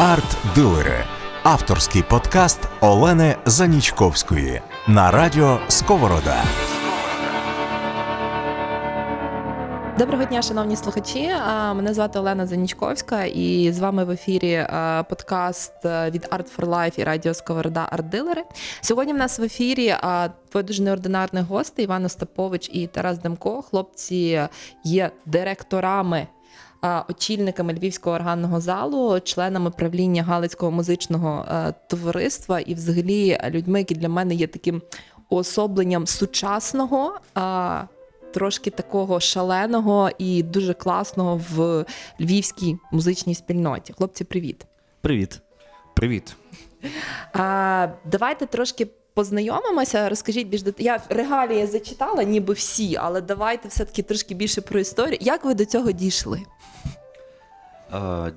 Арт-дилери авторський подкаст Олени Занічковської на радіо Сковорода. Доброго дня, шановні слухачі. Мене звати Олена Занічковська, і з вами в ефірі подкаст від Art for Life і радіо Сковорода Арт-дилери. Сьогодні в нас в ефірі двоє дуже неординарних гостей Іван Остапович і Тарас Демко. Хлопці є директорами. Очільниками Львівського органного залу, членами правління Галицького музичного е, товариства і, взагалі, людьми, які для мене є таким уособленням сучасного, а, трошки такого шаленого і дуже класного в львівській музичній спільноті. Хлопці, привіт. Привіт. Привіт. А, давайте трошки познайомимося. Розкажіть більш дет- Я регалії зачитала, ніби всі, але давайте все-таки трошки більше про історію. Як ви до цього дійшли?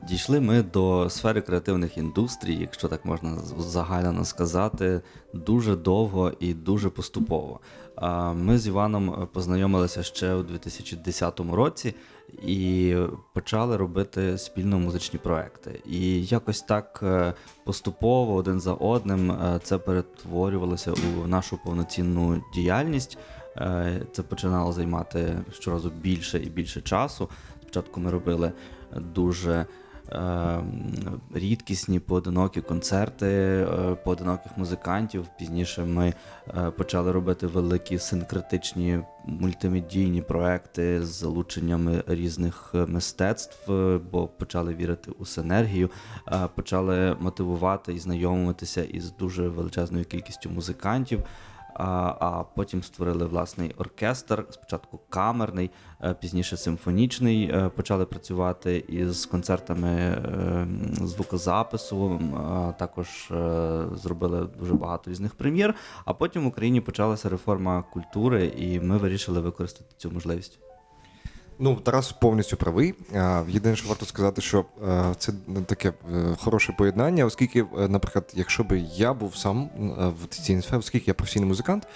Дійшли ми до сфери креативних індустрій, якщо так можна загально сказати, дуже довго і дуже поступово. Е, Ми з Іваном познайомилися ще у 2010 році і почали робити спільно музичні проекти. І якось так е, поступово один за одним е, це перетворювалося у нашу повноцінну діяльність. Е, Це починало займати щоразу більше і більше часу. Спочатку ми робили дуже е, рідкісні поодинокі концерти е, поодиноких музикантів. Пізніше ми е, почали робити великі синкретичні мультимедійні проекти з залученнями різних е, мистецтв, бо почали вірити у синергію, почали мотивувати і знайомитися із дуже величезною кількістю музикантів. А, а потім створили власний оркестр, спочатку камерний, е, пізніше симфонічний. е, Почали працювати із концертами е, звукозапису. Також зробили дуже багато різних прем'єр. А потім в Україні почалася реформа культури, і ми вирішили використати цю можливість. Ну, Тарас повністю правий. Єдине, що варто сказати, що е, це таке е, хороше поєднання, оскільки, е, наприклад, якщо б я був сам в цій сфері, оскільки я професійний музикант,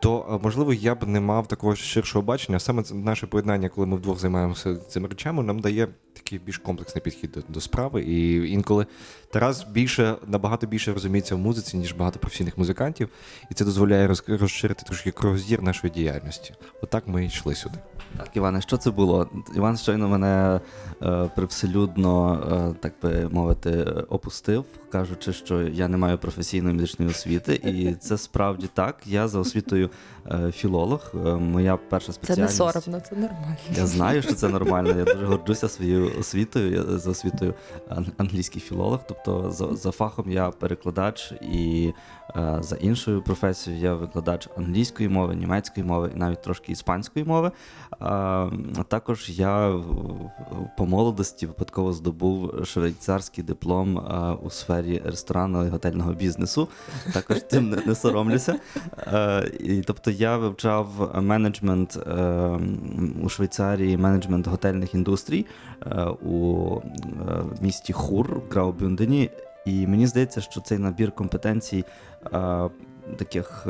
то можливо я б не мав такого ширшого бачення. Саме наше поєднання, коли ми вдвох займаємося цими речами, нам дає такий більш комплексний підхід до, до справи. І інколи Тарас більше набагато більше розуміється в музиці, ніж багато професійних музикантів, і це дозволяє роз- розширити трошки кругозір нашої діяльності. Отак ми йшли сюди. Так, Іване, що це було? Іван щойно мене е, привселюдно, е, так би мовити, опустив, кажучи, що я не маю професійної музичної освіти, і це справді так. Я за освітою е, філолог. Е, моя перша Це не соромно, це нормально. Я знаю, що це нормально. Я дуже горджуся своєю освітою. Я за освітою англійський філолог. Тобто за, за фахом я перекладач, і е, за іншою професією я викладач англійської мови, німецької мови і навіть трошки іспанської мови. Також я по молодості випадково здобув швейцарський диплом у сфері ресторанного і готельного бізнесу. Також цим не, соромлюся. І, тобто я вивчав менеджмент е, у Швейцарії, менеджмент готельних індустрій е, у е, місті Хур Граубюндені. І мені здається, що цей набір компетенцій таких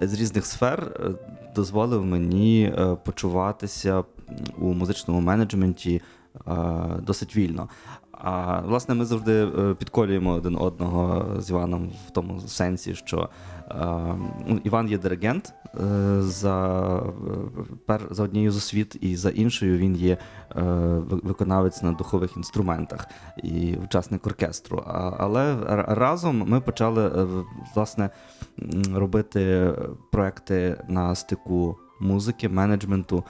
з різних сфер дозволив мені почуватися у музичному менеджменті е, досить вільно. А власне, ми завжди е, підколюємо один одного з Іваном в тому сенсі, що е, ну, Іван є диригент за, пер, за однією з освіт, і за іншою він є виконавець на духових інструментах і учасник оркестру. Але разом ми почали власне робити проекти на стику музики, менеджменту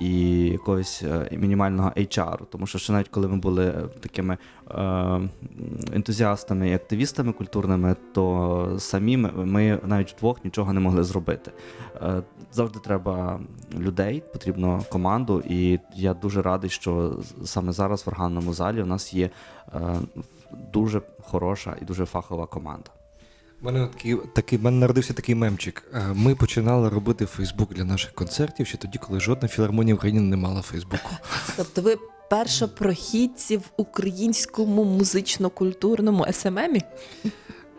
і якогось е, мінімального HR. Тому що ще навіть коли ми були е, такими е, ентузіастами і активістами культурними, то самі ми, навіть вдвох нічого не могли зробити. Е, Завжди треба людей, потрібно команду, і я дуже радий, що саме зараз в органному залі у нас є е, дуже хороша і дуже фахова команда. У мене такий, такий, мене народився такий мемчик. Е, Ми починали робити Фейсбук для наших концертів ще тоді, коли жодна філармонія України не мала Фейсбуку. Тобто ви першопрохідці в українському музично-культурному СММі?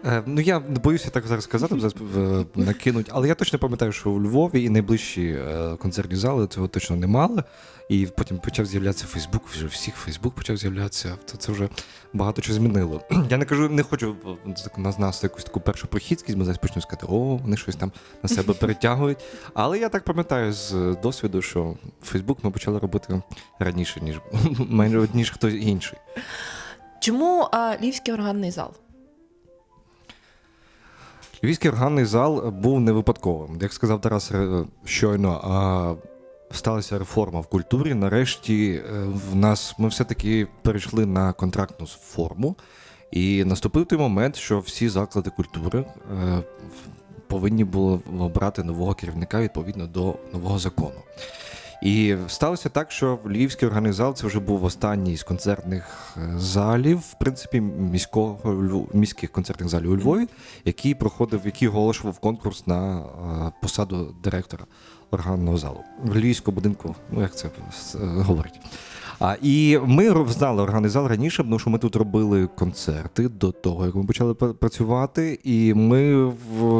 Е, ну я боюся так зараз сказати, зараз е, накинуть, але я точно пам'ятаю, що у Львові і найближчі е, концертні зали цього точно не мали. І потім почав з'являтися Фейсбук, вже всіх Фейсбук почав з'являтися. То це вже багато чого змінило. Я не кажу, не хочу на нас якусь таку першу прохідськість, бо зараз почну сказати, о, вони щось там на себе перетягують. Але я так пам'ятаю з досвіду, що Фейсбук ми почали робити раніше, ніж, ніж хтось інший. Чому а, Львівський органний зал? Львівський органний зал був не випадковим. Як сказав Тарас е, щойно, а, сталася реформа в культурі. Нарешті е, в нас ми все-таки перейшли на контрактну форму, і наступив той момент, що всі заклади культури е, повинні були обрати нового керівника відповідно до нового закону. І сталося так, що Львівський органний зал це вже був останній з концертних е, залів, в принципі, міського міських концертних залів у Львові, який проходив, який оголошував конкурс на е, посаду директора органного залу в Львівському будинку. Ну як це е, говорить. А, і ми знали органний зал раніше, тому що ми тут робили концерти до того, як ми почали працювати, і ми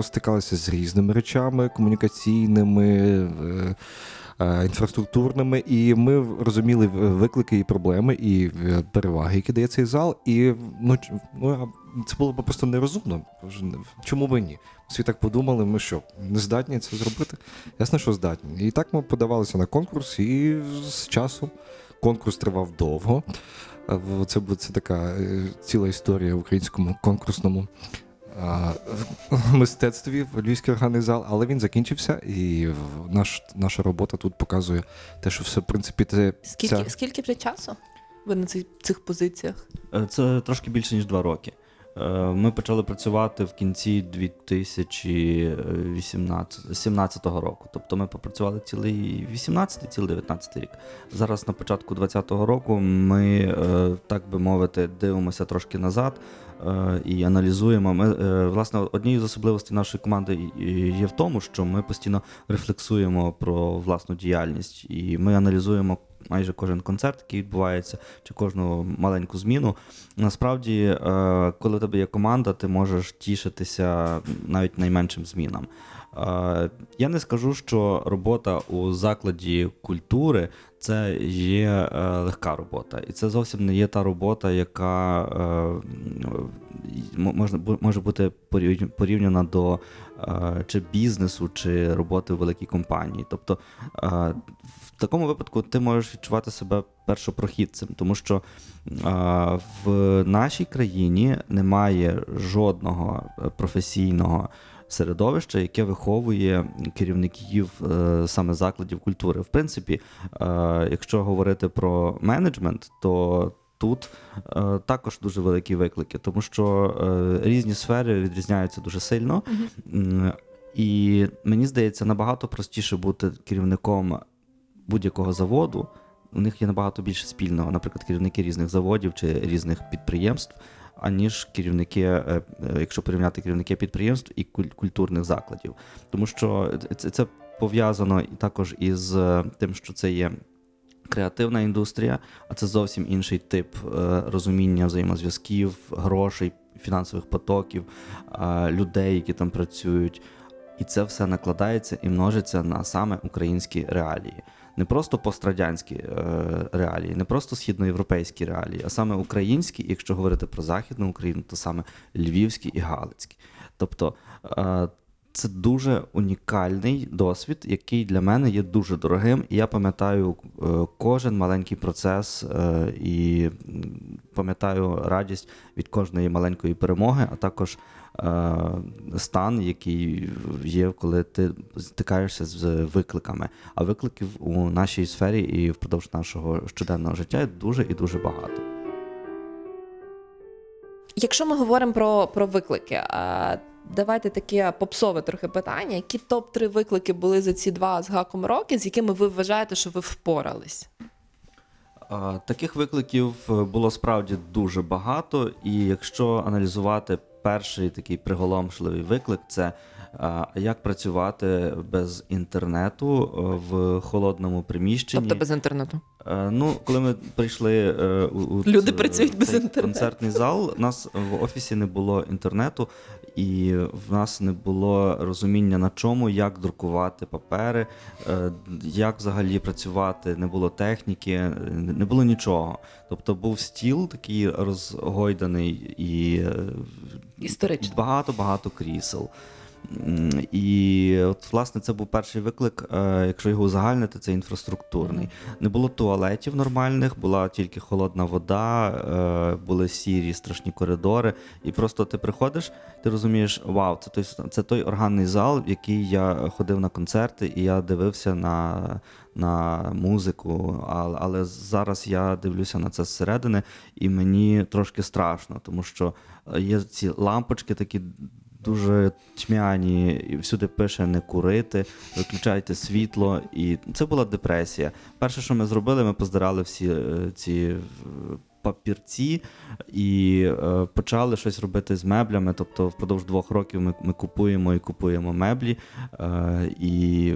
стикалися з різними речами комунікаційними. Е, Інфраструктурними, і ми розуміли виклики і проблеми, і е, переваги, які дає цей зал. І ну, ну це було б просто нерозумно. Чому би ні? Всі так подумали, ми що, не здатні це зробити? Ясно, що здатні. І так ми подавалися на конкурс, і з часом конкурс тривав довго. Е, Це, це така ціла історія в українському конкурсному мистецтві в Львівський органний зал, але він закінчився, і наш, наша робота тут показує те, що все, в принципі, це Скільки, ця- скільки вже часу ви на цих, цих позиціях? Е, Це трошки більше ніж два роки. Е, Ми почали працювати в кінці 2017 року. Тобто ми попрацювали цілий 18, цілий 19 рік. Зараз на початку 2020 року ми, е, так би мовити, дивимося трошки назад і аналізуємо. Ми, е, власне, однією з особливостей нашої команди є в тому, що ми постійно рефлексуємо про власну діяльність, і ми аналізуємо майже кожен концерт, який відбувається, чи кожну маленьку зміну. Насправді, е, коли у тебе є команда, ти можеш тішитися навіть найменшим змінам. Я не скажу, що робота у закладі культури це є е, легка робота, і це зовсім не є та робота, яка е, можна може бути порів- порівняна до е, чи бізнесу, чи роботи в великій компанії. Тобто в такому випадку ти можеш відчувати себе першопрохідцем, тому що в нашій країні немає жодного професійного середовища, яке виховує керівників е, саме закладів культури. В принципі, е, якщо говорити про менеджмент, то тут е, також дуже великі виклики, тому що е, різні сфери відрізняються дуже сильно. І мені здається, набагато простіше бути керівником будь-якого заводу. У них є набагато більше спільного, наприклад, керівники різних заводів чи різних підприємств, аніж керівники, е, е, якщо порівняти керівники підприємств і куль- культурних закладів. Тому що це, це пов'язано також із е, тим, що це є креативна індустрія, а це зовсім інший тип е, розуміння взаємозв'язків, грошей, фінансових потоків, е, людей, які там працюють. І це все накладається і множиться на саме українські реалії. Не просто пострадянські е, реалії, не просто східноєвропейські реалії, а саме українські, якщо говорити про Західну Україну, то саме львівські і галицькі. Тобто е, це дуже унікальний досвід, який для мене є дуже дорогим. І я пам'ятаю е, кожен маленький процес е, і пам'ятаю радість від кожної маленької перемоги, а також е, стан, який є, коли ти стикаєшся з викликами. А викликів у нашій сфері і впродовж нашого щоденного життя дуже і дуже багато. Якщо ми говоримо про, про виклики, давайте таке попсове трохи питання. Які топ-3 виклики були за ці два з гаком роки, з якими ви вважаєте, що ви впорались? Таких викликів е, було справді дуже багато, і якщо аналізувати перший такий приголомшливий виклик, це як працювати без інтернету е, в холодному приміщенні? Тобто без інтернету. Е, Ну, коли ми прийшли у, у Люди ц- працюють без цей інтернету. концертний зал, у нас в офісі не було інтернету, і в нас не було розуміння на чому, як друкувати папери, е, як взагалі працювати, не було техніки, е, не було нічого. Тобто був стіл такий розгойданий і е, Історично. багато-багато крісел. І от, власне, це був перший виклик, е, якщо його узагальнити, це інфраструктурний. Не було туалетів нормальних, була тільки холодна вода, е, були сірі страшні коридори. І просто ти приходиш, ти розумієш, вау, це той, це той органний зал, в який я ходив на концерти, і я дивився на, на музику. Але зараз я дивлюся на це зсередини, і мені трошки страшно, тому що е, є ці лампочки такі дуже тьмяні, і всюди пише не курити, виключайте світло. І це була депресія. Перше, що ми зробили, ми поздирали всі е, ці е, папірці і е, почали щось робити з меблями. Тобто, впродовж двох років ми, ми купуємо і купуємо меблі. Е, і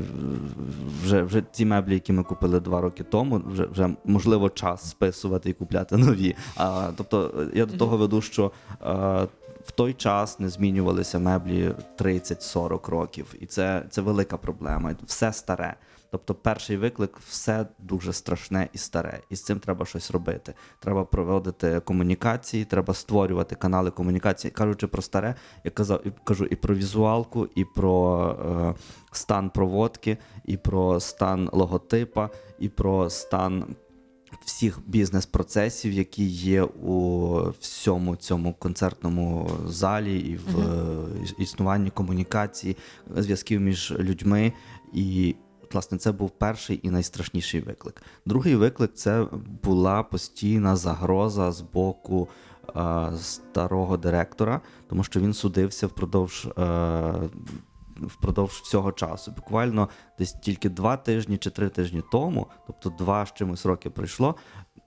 вже, вже ці меблі, які ми купили два роки тому, вже, вже можливо час списувати і купляти нові. А, тобто, я до того веду, що. Е, в той час не змінювалися меблі 30-40 років, і це, це велика проблема. Все старе. Тобто, перший виклик все дуже страшне і старе, і з цим треба щось робити. Треба проводити комунікації, треба створювати канали комунікації. Кажучи про старе, я казав і кажу і про візуалку, і про е, стан проводки, і про стан логотипа, і про стан всіх бізнес-процесів, які є у всьому цьому концертному залі, і в е, існуванні комунікації, зв'язків між людьми. І власне це був перший і найстрашніший виклик. Другий виклик це була постійна загроза з боку. е, Старого директора, тому що він судився впродовж е, впродовж всього часу. Буквально десь тільки два тижні чи три тижні тому, тобто два з чимось роки пройшло,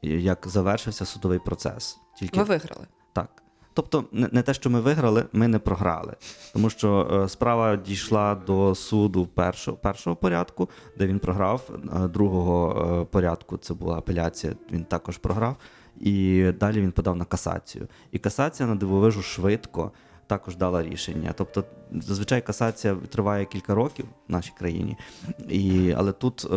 як завершився судовий процес. Тільки Ви виграли. так. Тобто, не, те, що ми виграли, ми не програли. Тому що е, справа дійшла до суду першого, першого порядку, де він програв. Е, другого е, порядку це була апеляція, він також програв. І далі він подав на касацію. І касація на дивовижу швидко також дала рішення. Тобто, зазвичай касація триває кілька років в нашій країні. І, але тут е,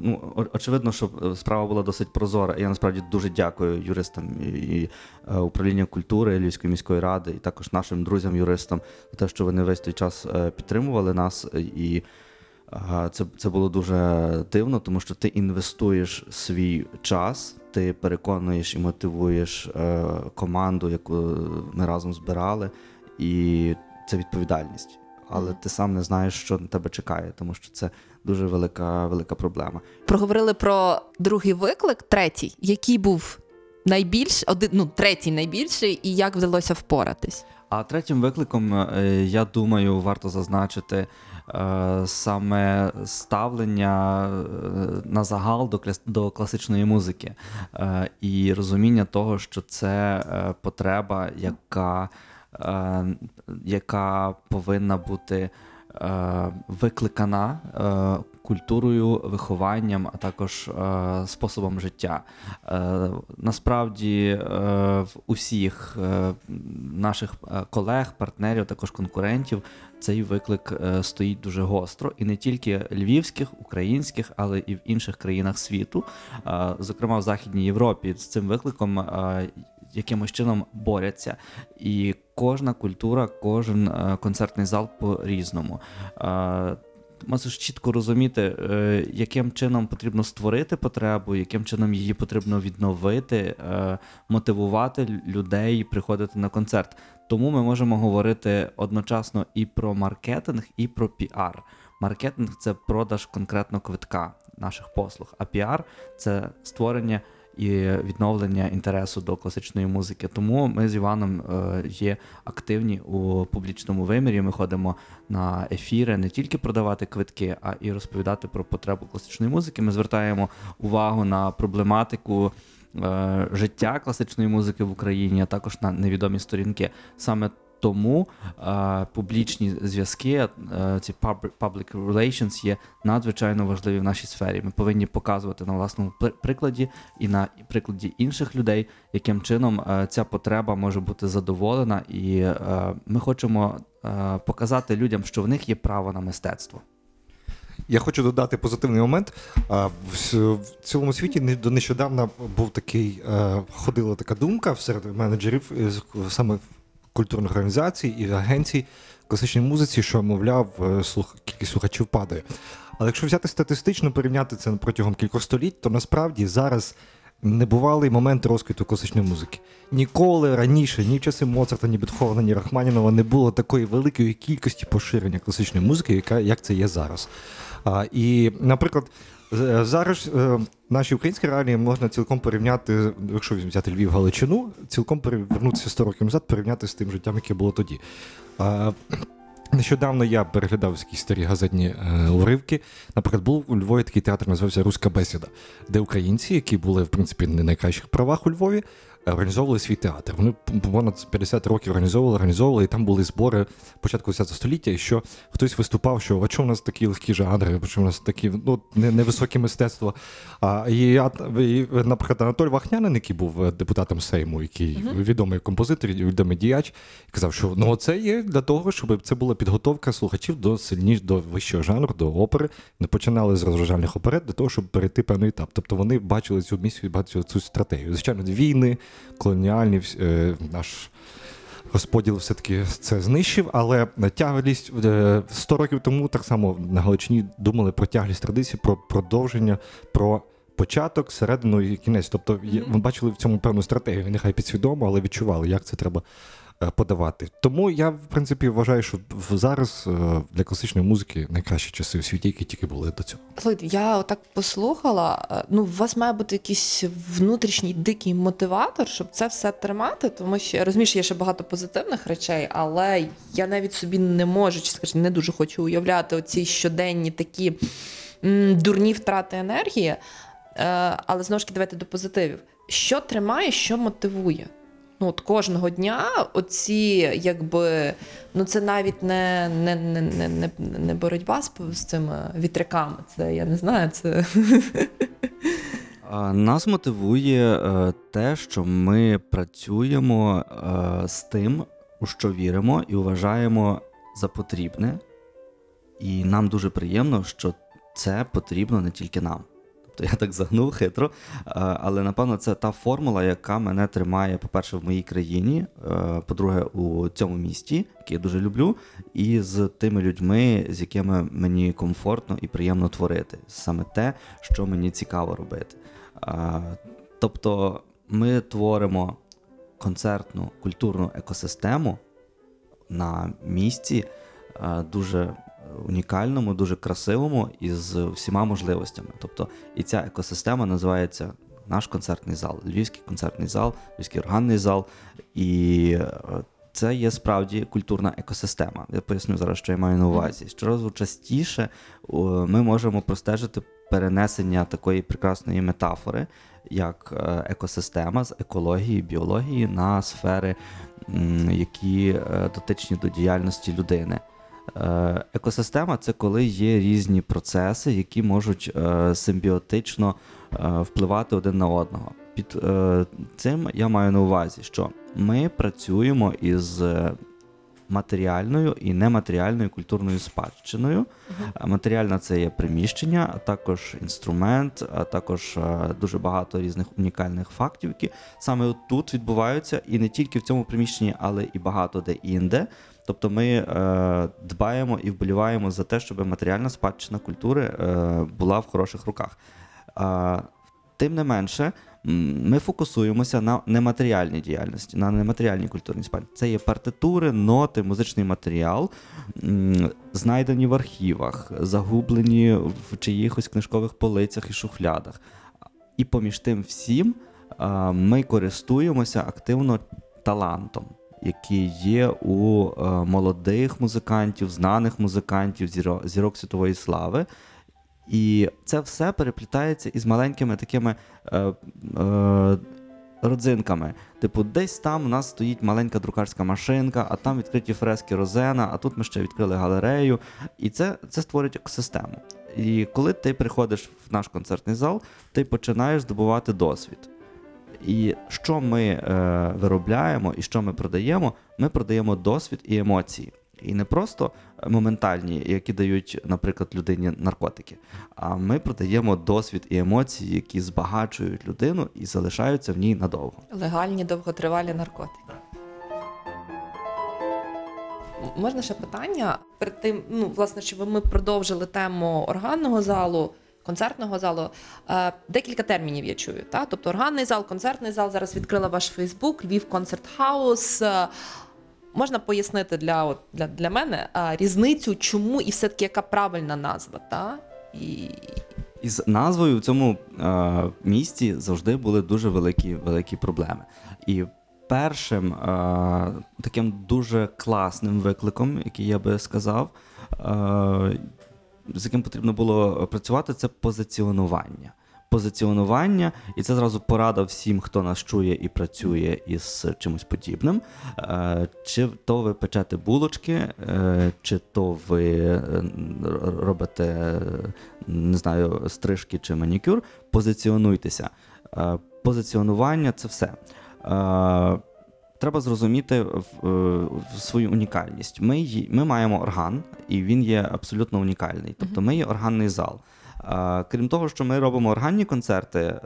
ну, очевидно, що е, справа була досить прозора. Я насправді дуже дякую юристам і, е, управління культури Львівської міської ради, і також нашим друзям-юристам за те, що вони весь той час підтримували нас. І це, це було дуже дивно, тому що ти інвестуєш свій час, ти переконуєш і мотивуєш команду, яку ми разом збирали, і це відповідальність. Але ти сам не знаєш, що на тебе чекає, тому що це дуже велика, велика проблема. Проговорили про другий виклик, третій, який був найбільш один, ну третій найбільший, і як вдалося впоратись. А третім викликом, е, я думаю, варто зазначити е, саме ставлення е, на загал до, класичної музики і розуміння того, що це потреба, яка, яка повинна бути е, викликана е, культурою, вихованням, а також е, способом життя. Е, насправді е, в усіх е, наших е, колег, партнерів, також конкурентів, цей виклик е, стоїть дуже гостро, і не тільки львівських, українських, але і в інших країнах світу, Е, зокрема в Західній Європі, з цим викликом. е, Якимось чином борються, і кожна культура, кожен е, концертний зал по-різному. Е, Мусиш чітко розуміти, е, яким чином потрібно створити потребу, яким чином її потрібно відновити, мотивувати людей приходити на концерт. Тому ми можемо говорити одночасно і про маркетинг, і про піар. Маркетинг це продаж конкретно квитка наших послуг, а піар це створення і відновлення інтересу до класичної музики. Тому ми з Іваном е, є активні у публічному вимірі. Ми ходимо на ефіри не тільки продавати квитки, а і розповідати про потребу класичної музики. Ми звертаємо увагу на проблематику. е, Життя класичної музики в Україні, а також на невідомі сторінки. Саме тому е, публічні зв'язки, е, ці pub- public relations є надзвичайно важливі в нашій сфері. Ми повинні показувати на власному прикладі і на прикладі інших людей, яким чином е, ця потреба може бути задоволена, і е, ми хочемо е, показати людям, що в них є право на мистецтво. Я хочу додати позитивний момент. В цілому світі до нещодавно був такий, е, ходила така думка серед менеджерів із саме культурних організацій і агенцій класичній музиці, що, мовляв, е, слух, кількість слухачів падає. Але якщо взяти статистично, порівняти це протягом кількох століть, то насправді зараз небувалий момент розквіту класичної музики. Ніколи раніше, ні в часи Моцарта, ні Бетховена, ні Рахманінова не було такої великої кількості поширення класичної музики, яка як це є зараз. А, і, наприклад, зараз е, наші українські реалії можна цілком порівняти, якщо взяти Львів Галичину, цілком повернутися 100 років назад, порівняти з тим життям, яке було тоді. Нещодавно я переглядав якісь старі газетні е, уривки. Наприклад, був у Львові такий театр, називався Руська бесіда, де українці, які були в принципі не найкращих правах у Львові, організовували свій театр. Вони понад 50 років організовували, організовували, і там були збори початку 10 століття, і що хтось виступав, що а чому у нас такі легкі жанри, чому у нас такі ну, не- невисоке мистецтво. А, і, і, наприклад, Анатоль Вахнянин, який був е, депутатом Сейму, який відомий композитор, відомий діяч, казав, що ну це є для того, щоб це була підготовка слухачів до сильніш до вищого жанру, до опери. Не починали з розважальних оперет для того, щоб перейти певний етап. Тобто вони бачили цю місію, бачили цю стратегію. Звичайно, війни, колоніальні е, наш. Розподіл все-таки це знищив, але тяглість е, 100 років тому так само на Галичині думали про тяглість традиції, про продовження, про початок, середину і кінець. Тобто ми бачили в цьому певну стратегію, нехай підсвідомо, але відчували, як це треба е, подавати. Тому я, в принципі, вважаю, що зараз е, для класичної музики найкращі часи у світі, які тільки були до цього. Слухайте, я отак послухала. е, Ну, у вас має бути якийсь внутрішній дикий мотиватор, щоб це все тримати, тому що я розумію, що є ще багато позитивних речей, але я навіть собі не можу, чи скажімо, не дуже хочу уявляти оці щоденні такі дурні втрати енергії. Е, Але знову ж таки, давайте до позитивів. Що тримає, що мотивує? Ну, от кожного дня оці, якби, ну це навіть не, не, не, не, не, боротьба з, з цими вітряками. Це я не знаю, це Нас мотивує е, те, що ми працюємо е, з тим, у що віримо, і вважаємо за потрібне. І нам дуже приємно, що це потрібно не тільки нам. Тобто я так загнув хитро, е, але напевно це та формула, яка мене тримає, по-перше, в моїй країні, е, по-друге, у цьому місті, яке я дуже люблю, і з тими людьми, з якими мені комфортно і приємно творити. Саме те, що мені цікаво робити. Тобто ми творимо концертну культурну екосистему на місці дуже унікальному, дуже красивому і з всіма можливостями. Тобто, і ця екосистема називається наш концертний зал, Львівський концертний зал, Львівський органний зал. І е, це є справді культурна екосистема. Я поясню зараз, що я маю на увазі. Щоразу частіше ми можемо простежити перенесення такої прекрасної метафори, як е, екосистема з екології, біології на сфери, які е, дотичні до діяльності людини. Е, Екосистема це коли є різні процеси, які можуть е, симбіотично е, впливати один на одного. Під цим я маю на увазі, що ми працюємо із матеріальною і нематеріальною культурною спадщиною. Е, Матеріальна це є приміщення, а також інструмент, а також е, дуже багато різних унікальних фактів, які саме тут відбуваються, і не тільки в цьому приміщенні, але і багато де інде. Тобто ми е, дбаємо і вболіваємо за те, щоб матеріальна спадщина культури е, була в хороших руках. Е, тим не менше, ми фокусуємося на нематеріальній діяльності, на нематеріальній культурній спадщині. Це є партитури, ноти, музичний матеріал, знайдені в архівах, загублені в чиїхось книжкових полицях і шухлядах. І поміж тим всім ми користуємося активно талантом, який є у е, молодих музикантів, знаних музикантів, зіро- зірок світової слави. І це все переплітається із маленькими такими е, е, родзинками. Типу, десь там у нас стоїть маленька друкарська машинка, а там відкриті фрески Розена, а тут ми ще відкрили галерею. І це, це створює екосистему. І коли ти приходиш в наш концертний зал, ти починаєш здобувати досвід. І що ми е, виробляємо і що ми продаємо, ми продаємо досвід і емоції. І не просто моментальні, які дають, наприклад, людині наркотики, а ми продаємо досвід і емоції, які збагачують людину і залишаються в ній надовго. Легальні довготривалі наркотики. Можна ще питання? Перед тим, ну, власне, щоб ми продовжили тему органного залу, концертного залу. Е, декілька термінів я чую. Та? Тобто органний зал, концертний зал. Зараз відкрила ваш Фейсбук, Львів Концерт Хаус. Можна пояснити для, от, для, для мене е, різницю, чому і все-таки яка правильна назва? Та? І... Із назвою в цьому е, місті завжди були дуже великі, великі проблеми. І першим е, таким дуже класним викликом, який я би сказав, е, з яким потрібно було працювати, це позиціонування. Позиціонування, і це зразу порада всім, хто нас чує і працює із чимось подібним. Е, Чи то ви печете булочки, е, чи то ви е, робите, не знаю, стрижки чи манікюр, позиціонуйтеся. Позиціонування це все. Треба зрозуміти свою унікальність. Ми, ми маємо орган, і він є абсолютно унікальний. Тобто ми є органний зал. Крім того, що ми робимо органні концерти, е,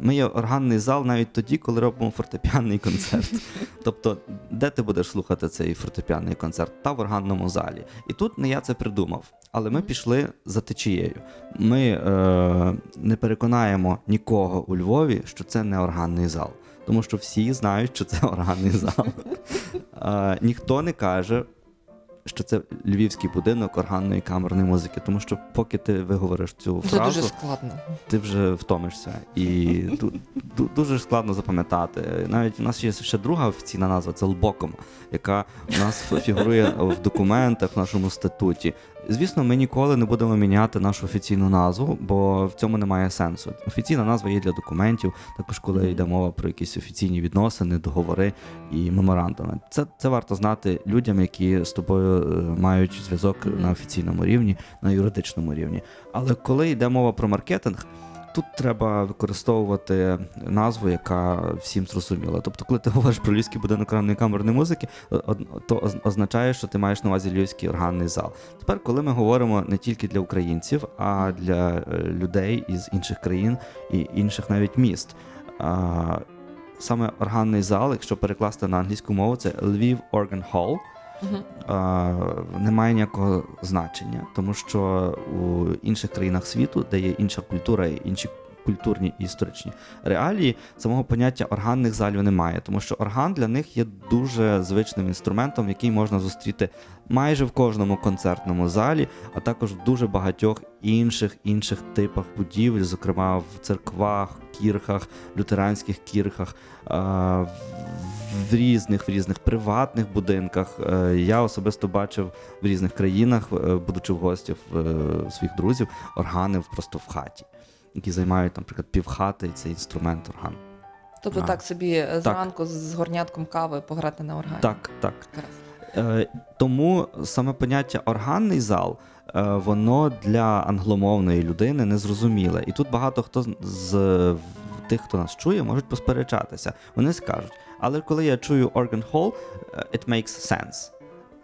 ми є органний зал навіть тоді, коли робимо фортепіанний концерт. Тобто, де ти будеш слухати цей фортепіанний концерт? Та в органному залі. І тут не я це придумав. Але ми пішли за течією. Ми е, не переконаємо нікого у Львові, що це не органний зал. Тому що всі знають, що це органний зал. Е, ніхто не каже, що це львівський будинок органної камерної музики, тому що поки ти виговориш цю Це фразу, дуже складно. ти вже втомишся. І ду- ду- дуже складно запам'ятати. Навіть у нас є ще друга офіційна назва це Лбоком, яка у нас фігурує в документах в нашому статуті. Звісно, ми ніколи не будемо міняти нашу офіційну назву, бо в цьому немає сенсу. Офіційна назва є для документів, також коли йде мова про якісь офіційні відносини, договори і меморандуми. Це, це варто знати людям, які з тобою е, мають зв'язок на офіційному рівні, на юридичному рівні. Але коли йде мова про маркетинг, тут треба використовувати назву, яка всім зрозуміла. Тобто, коли ти говориш про львівський будинок органної камерної музики, то означає, що ти маєш на увазі львівський органний зал. Тепер, коли ми говоримо не тільки для українців, а для е, людей із інших країн і інших навіть міст. Саме органний зал, якщо перекласти на англійську мову, це Lviv Organ Hall. А, не має ніякого значення, тому що у інших країнах світу, де є інша культура інші культурні і історичні реалії, самого поняття органних залів немає, тому що орган для них є дуже звичним інструментом, який можна зустріти майже в кожному концертному залі, а також в дуже багатьох інших інших типах будівель, зокрема в церквах, кірхах, лютеранських кірхах. в- різних в різних приватних будинках. Е, Я особисто бачив в різних країнах, е, будучи в гості в е, своїх друзів, органи просто в хаті, які займають, наприклад, півхати, і це інструмент орган. Тобто А. так собі е, зранку з горнятком кави пограти на органі. Так, так. Е, Тому саме поняття органний зал. е, Воно для англомовної людини незрозуміле. І тут багато хто з- з тих, хто нас чує, можуть посперечатися. Вони скажуть, але коли я чую organ hall, е, it makes sense.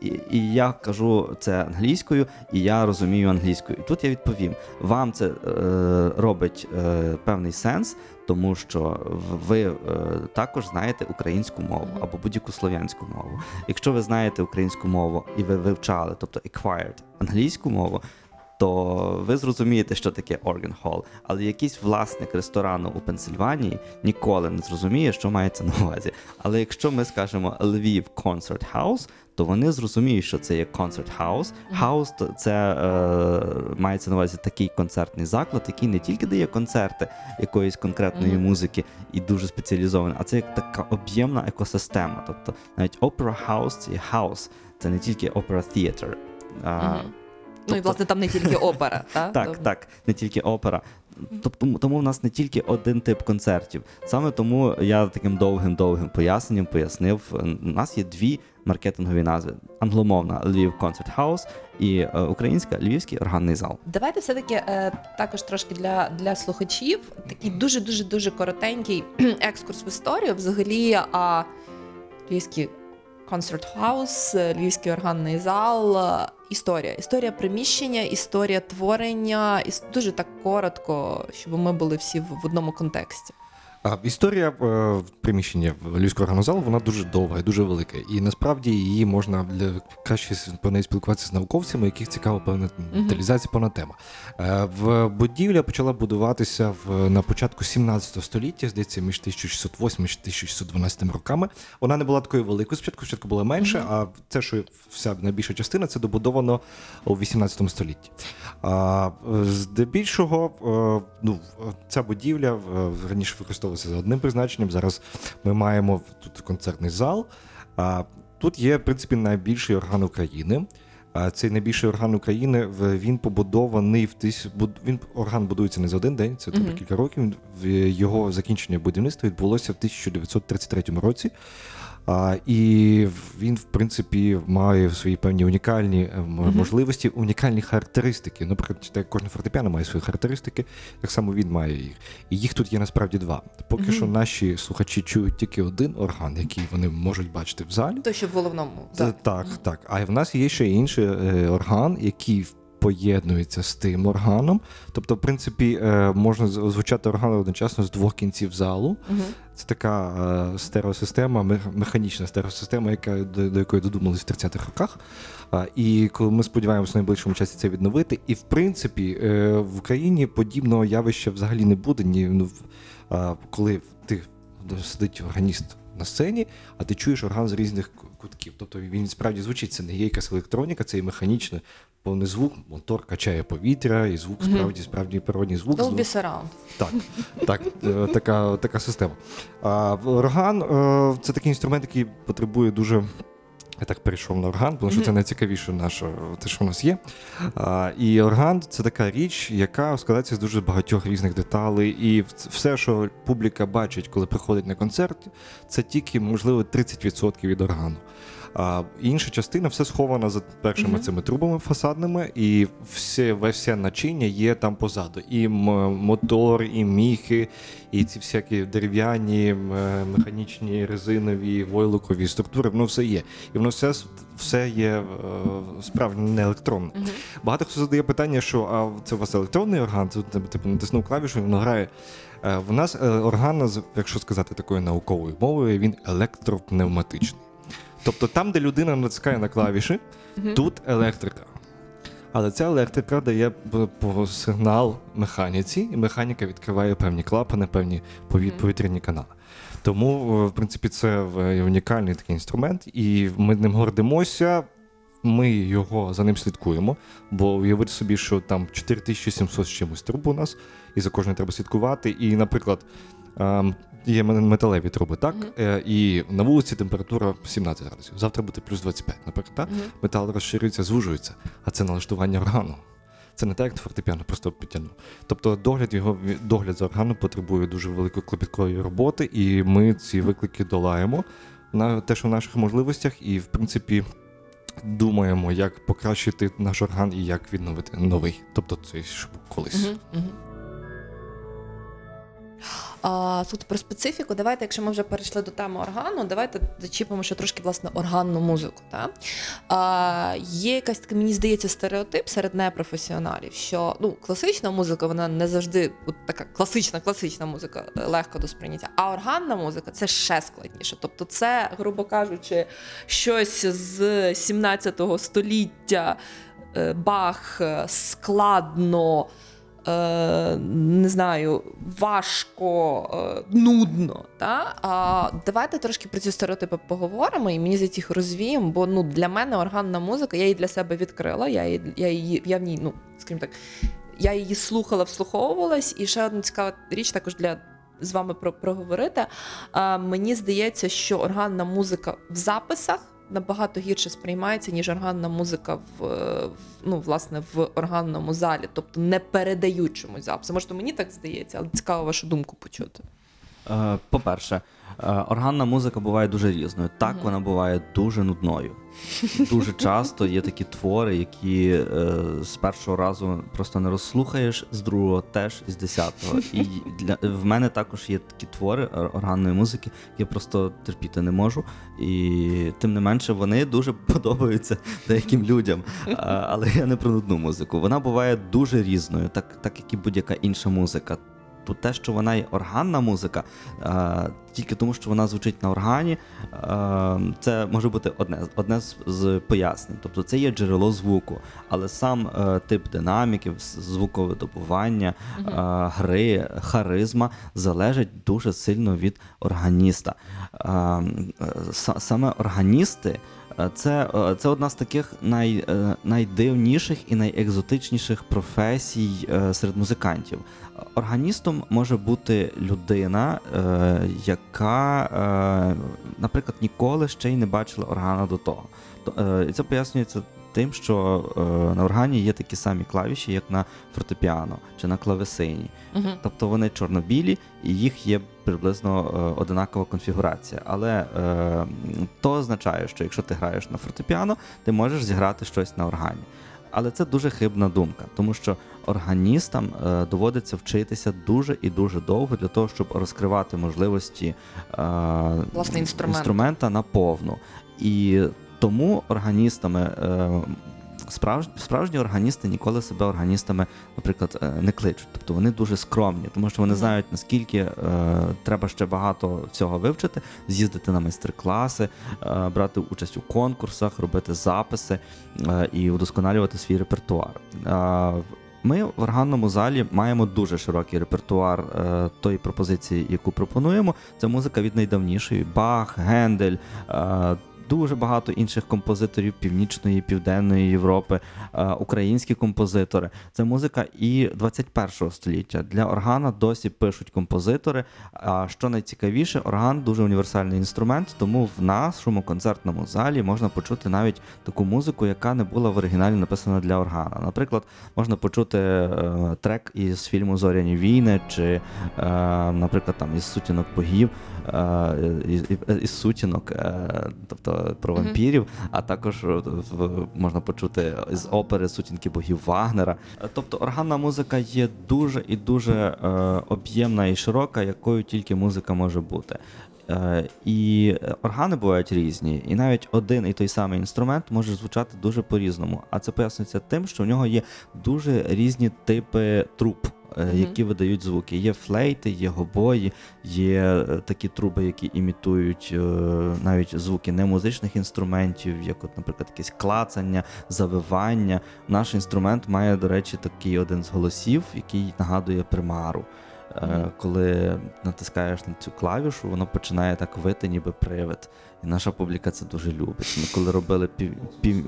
І, і я кажу це англійською, і я розумію англійською. І тут я відповім: вам це е, робить е, певний сенс, тому що ви е, також знаєте українську мову або будь-яку слов'янську мову. Якщо ви знаєте українську мову і ви вивчали, тобто acquired англійську мову, то ви зрозумієте, що таке organ hall. Але якийсь власник ресторану у Пенсильванії ніколи не зрозуміє, що мається на увазі. Але якщо ми скажемо Lviv Concert House, то вони зрозуміють, що це є house. House – то це е, мається на увазі такий концертний заклад, який не тільки дає концерти якоїсь конкретної Мгм. музики і дуже спеціалізований, а це як така об'ємна екосистема. Тобто навіть Opera House – це є house, це не тільки Opera Theater. А, Мгм. Ну і власне там не тільки опера, та? так, Тобто- так, не тільки опера. Тобто, тому в нас не тільки один тип концертів. Саме тому я таким довгим-довгим поясненням пояснив. У нас є дві маркетингові назви: англомовна Lviv Concert House і е, українська Львівський органний зал. Давайте все-таки е, також трошки для, для слухачів такий дуже дуже дуже коротенький екскурс в історію. Взагалі, а, львівський Concert House, львівський органний зал. Історія, історія приміщення, історія творення, і дуже так коротко, щоб ми були всі в одному контексті. А, Історія е, приміщення Львівського органного вона дуже довга і дуже велика. І насправді її можна для краще про неї спілкуватися з науковцями, яких цікава певна деталізація, певна тема. Е, В будівля почала будуватися в на початку 17 століття, здається, між 1608 і 1612 роками. Вона не була такою великою. Спочатку спочатку була менше, а це, що вся найбільша частина, це добудовано у 18 столітті. А, е, здебільшого, е, ну, ця будівля раніше використовувалася за одним призначенням. Зараз ми маємо тут концертний зал. А, тут є, в принципі, найбільший орган України. А цей найбільший орган України він побудований в тис... він орган будується не за один день, це Мгм. кілька років. Його закінчення будівництва відбулося в 1933 році. А, і він, в принципі, має свої певні унікальні е, можливості, унікальні характеристики. Наприклад, так, кожна фортепіано має свої характеристики, так само він має їх. І їх тут є насправді два. Поки Мгм. що наші слухачі чують тільки один орган, який вони можуть бачити в залі. Той, що в головному залі. так, так. А в нас є ще інший е, орган, який поєднується з тим органом. Тобто, в принципі, е, можна звучати орган одночасно з двох кінців залу. Мгм. Це така е, стереосистема, механічна стереосистема, яка до, до якої додумались в 30-х роках. І коли ми сподіваємося в найближчому часі це відновити. І в принципі, е, в Україні подібного явища взагалі не буде. Ні, ну, коли ти сидить органіст на сцені, а ти чуєш орган з різних кутків. Тобто він справді звучить, це не є якась електроніка, це і механічний повний звук, мотор качає повітря, і звук справді справді природній звук. Dolby. Surround. Так, так, е, така, така система. А в- орган е, це такий інструмент, який потребує дуже. Я так перейшов на орган, тому що це найцікавіше наше, те, що в нас є. А, і орган це така річ, яка складається з дуже багатьох різних деталей. І в- все, що публіка бачить, коли приходить на концерт, це тільки, можливо, 30% від органу. А інша частина все схована за першими Мгм. цими трубами фасадними, і все, все начиння є там позаду. І мотор, і міхи, і ці всякі дерев'яні, механічні, резинові, войлокові структури, воно все є. І воно все, все є е, справді не електронне. Мгм. Багато хто задає питання, що а це у вас електронний орган, це типу, типу натиснув клавішу, воно грає. Е, В нас е, орган, якщо сказати такою науковою мовою, він електропневматичний. Тобто там, де людина натискає на клавіші, тут електрика. Але ця електрика дає сигнал механіці, і механіка відкриває певні клапани, певні повітряні канали. Тому, е, в принципі, це е, унікальний такий інструмент, і ми ним гордимося. Ми його за ним слідкуємо, бо уявити собі, що там 4700 з чимось труб у нас, і за кожною треба слідкувати. І, наприклад, ем, є металеві труби, так? Е, І на вулиці температура 17 градусів. Завтра буде плюс 25, наприклад. Так? Метал розширюється, звужується, а це налаштування органу. Це не так, як фортепіано, просто підтягнув. Тобто догляд його догляд за органом потребує дуже великої клопіткої роботи, і ми ці виклики долаємо на те, що в наших можливостях, і в принципі думаємо, як покращити наш орган і як відновити новий. Тобто цей щоб колись. Мгм, мгм. А, тут про специфіку. Давайте, якщо ми вже перейшли до теми органу, давайте зачіпимо ще трошки власне органну музику. Та? А, є якась така, мені здається, стереотип серед непрофесіоналів, що ну, класична музика, вона не завжди от така класична, класична музика е, легко до сприйняття. А органна музика це ще складніше. Тобто, це, грубо кажучи, щось з 17 століття. е, Бах е, складно, е, не знаю, важко, е, нудно. Та? А, давайте трошки про ці стереотипи поговоримо і мені за їх розвіємо, бо ну, для мене органна музика, я її для себе відкрила, я, її, я, її, я в ній, ну, скажімо так, я її слухала, вслуховувалась, і ще одна цікава річ також для. З вами про проговорити. Мені здається, що органна музика в записах набагато гірше сприймається, ніж органна музика в, е, ну, власне, в органному залі, тобто не передаючому запису. Може, мені так здається, але цікаво вашу думку почути. Е, По-перше, е, органна музика буває дуже різною. Так, вона буває дуже нудною. Дуже часто є такі твори, які е, з першого разу просто не розслухаєш, з другого теж, з десятого. І для в мене також є такі твори ор- органної музики, які я просто терпіти не можу. І тим не менше вони дуже подобаються деяким людям. Але я не про нудну музику. Вона буває дуже різною, так, так як і будь-яка інша музика. То те, що вона є органна музика, е, тільки тому, що вона звучить на органі, е, це може бути одне, одне з, з пояснень. Тобто це є джерело звуку, але сам е, тип динаміки, з- звуковидобування, е, гри, харизма залежить дуже сильно від органіста. Е, е, саме органісти. Це, е, це одна з таких най, е, найдивніших і найекзотичніших професій е, серед музикантів. Органістом може бути людина, яка, наприклад, ніколи ще й не бачила органа до того. То, І це пояснюється тим, що е, на органі є такі самі клавіші, як на фортепіано чи на клавесині. Угу. Тобто вони чорно-білі, і їх є приблизно е, одинакова конфігурація. Але е, то означає, що якщо ти граєш на фортепіано, ти можеш зіграти щось на органі. Але це дуже хибна думка, тому що органістам е, доводиться вчитися дуже і дуже довго для того, щоб розкривати можливості е, Власне, інструменту. інструмента наповну. І тому органістами. Е, Справж... Справжні органісти ніколи себе органістами, наприклад, е, не кличуть. Тобто вони дуже скромні, тому що вони знають, наскільки е, треба ще багато всього вивчити, з'їздити на майстер-класи, е, брати участь у конкурсах, робити записи е, і удосконалювати свій репертуар. Е, ми в органному залі маємо дуже широкий репертуар е, тої пропозиції, яку пропонуємо. Це музика від найдавнішої: Бах, Гендель. Е, Дуже багато інших композиторів Північної, Південної Європи, е, українські композитори. Це музика і 21-го століття. Для органа досі пишуть композитори. А що найцікавіше, орган дуже універсальний інструмент, тому в нашому концертному залі можна почути навіть таку музику, яка не була в оригіналі написана для органа. Наприклад, можна почути е, трек із фільму Зоряні війни, чи, е, наприклад, там із сутінок богів, із, сутінок, тобто про вампірів, а також е, в- можна почути з опери сутінки богів Вагнера. Е, Тобто органна музика є дуже і дуже е, об'ємна і широка, якою тільки музика може бути. Е, І органи бувають різні, і навіть один і той самий інструмент може звучати дуже по-різному. А це пояснюється тим, що в нього є дуже різні типи труб. Мгм. Які видають звуки. Є флейти, є гобої, є е, такі труби, які імітують е, навіть звуки немузичних інструментів, як, от, наприклад, якесь клацання, завивання. Наш інструмент має, до речі, такий один з голосів, який нагадує примару. Мгм. Коли натискаєш на цю клавішу, воно починає так вити, ніби привид. І наша публіка це дуже любить. Ми коли робили пів, пів,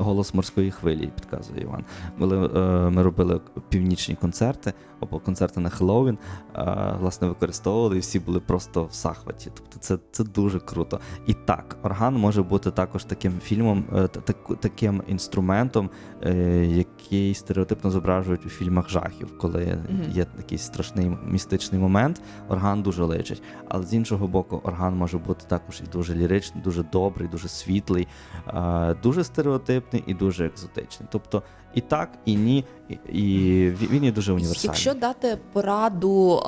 голос морської хвилі, підказує Іван. Коли е, ми робили північні концерти або концерти на Хеллоуін, е, власне, використовували, і всі були просто в захваті. Тобто це, це дуже круто. І так, орган може бути також таким фільмом, е, та- таку- таким інструментом, е, який стереотипно зображують у фільмах жахів, коли Мгм. є якийсь страшний містичний момент, орган дуже личить. Але з іншого боку, орган може бути також і дуже ліричний, дуже добрий, дуже світлий, е, дуже стереотипний і дуже екзотичний. Тобто і так, і ні, і, він- є дуже універсальний. Якщо дати пораду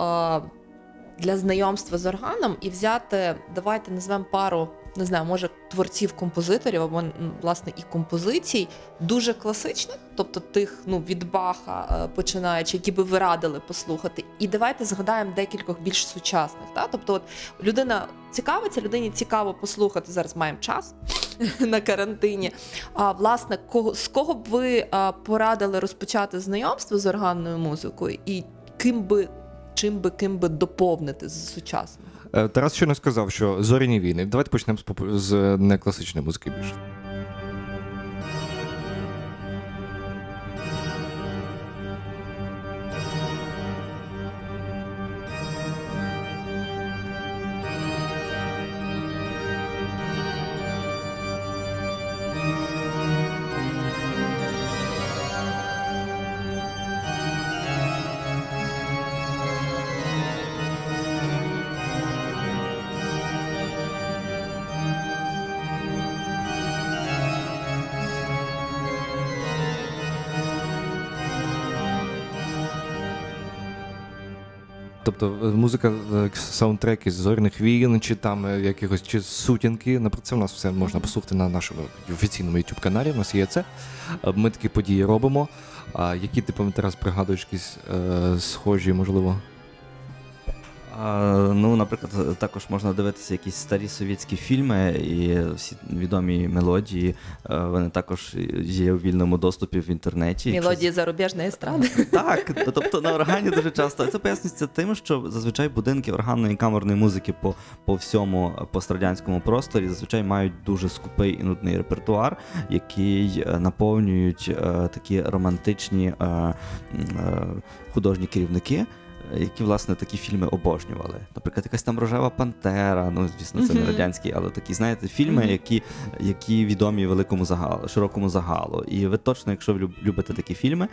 для знайомства з органом і взяти, давайте назвемо пару, не знаю, може творців композиторів або власне і композицій, дуже класичних, тобто тих ну від Баха е, починаючи, які би ви радили послухати. І давайте згадаємо декількох більш сучасних. Та? Тобто, от людина цікавиться, людині цікаво послухати. Зараз маємо час на карантині. А власне, кого з кого б ви порадили розпочати знайомство з органною музикою, і ким би чим би ким би доповнити з сучасного? Е, Тарас щойно сказав, що зоряні війни. Давайте почнемо з, з некласичної музики більше. Тобто е, музика, е, саундтреки з зоряних війн, чи там е, якихось чи сутінки. Наприклад, це в нас все можна послухати на нашому офіційному youtube каналі. У нас є це. Ми такі події робимо. А які ти пам'ятаєш, пригадуєш якісь е, схожі, можливо? А, ну, наприклад, також можна дивитися якісь старі совєтські фільми, і всі відомі мелодії, е, вони також є у вільному доступі в інтернеті. Мелодії зарубіжної естради. Так, тобто на органі дуже часто. Це пояснюється тим, що зазвичай будинки органної камерної музики по, по всьому пострадянському просторі зазвичай мають дуже скупий і нудний репертуар, який е, наповнюють е, такі романтичні е, е, художні керівники. Які власне такі фільми обожнювали. Наприклад, якась там рожева пантера. Ну звісно, це не Мгм. радянські, але такі, знаєте, фільми, які, які відомі великому загалу, широкому загалу. І ви точно, якщо ви люб- любите такі фільми,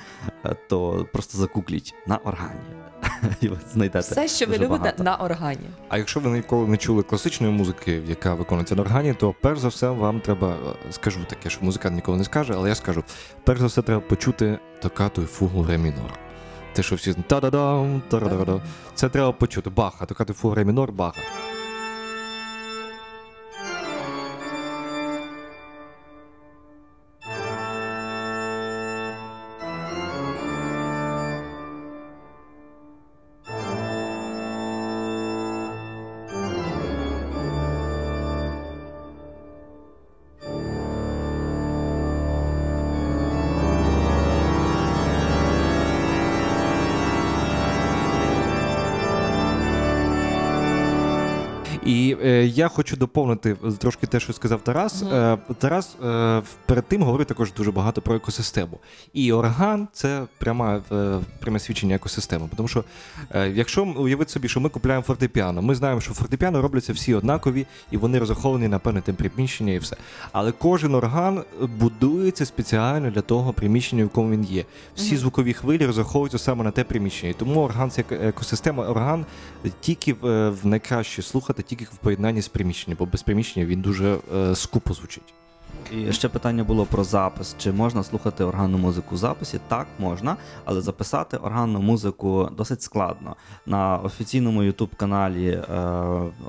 е, то просто загугліть на органі. І ви знайдете. Все, що ви любите багато. на органі. А якщо ви ніколи не чули класичної музики, яка виконується на органі, то перш за все вам треба, е, скажу таке, що музикант ніколи не скаже, але я скажу: перш за все треба почути токату і фугу ре мінор. Те, що всі та-да-дам, та-да-да-да. Це треба почути. Баха, то кати фу ре мінор, баха. Я хочу доповнити трошки те, що сказав Тарас. Мгм. Е, Тарас е, перед тим говорив також дуже багато про екосистему. І орган це пряма, е, пряме свідчення екосистеми. Тому що якщо уявити собі, що ми купуємо фортепіано, ми знаємо, що фортепіано робляться всі однакові, і вони розраховані на певне тим приміщення і все. Але кожен орган будується спеціально для того приміщення, в якому він є. Всі Мгм. звукові хвилі розраховуються саме на те приміщення. І тому орган це екосистема. Орган тільки в, в найкраще слухати, тільки в поєднанні з приміщенням, бо без приміщення він дуже е, скупо звучить. І ще питання було про запис. Чи можна слухати органну музику в записі? Так, можна, але записати органну музику досить складно. На офіційному youtube каналі е,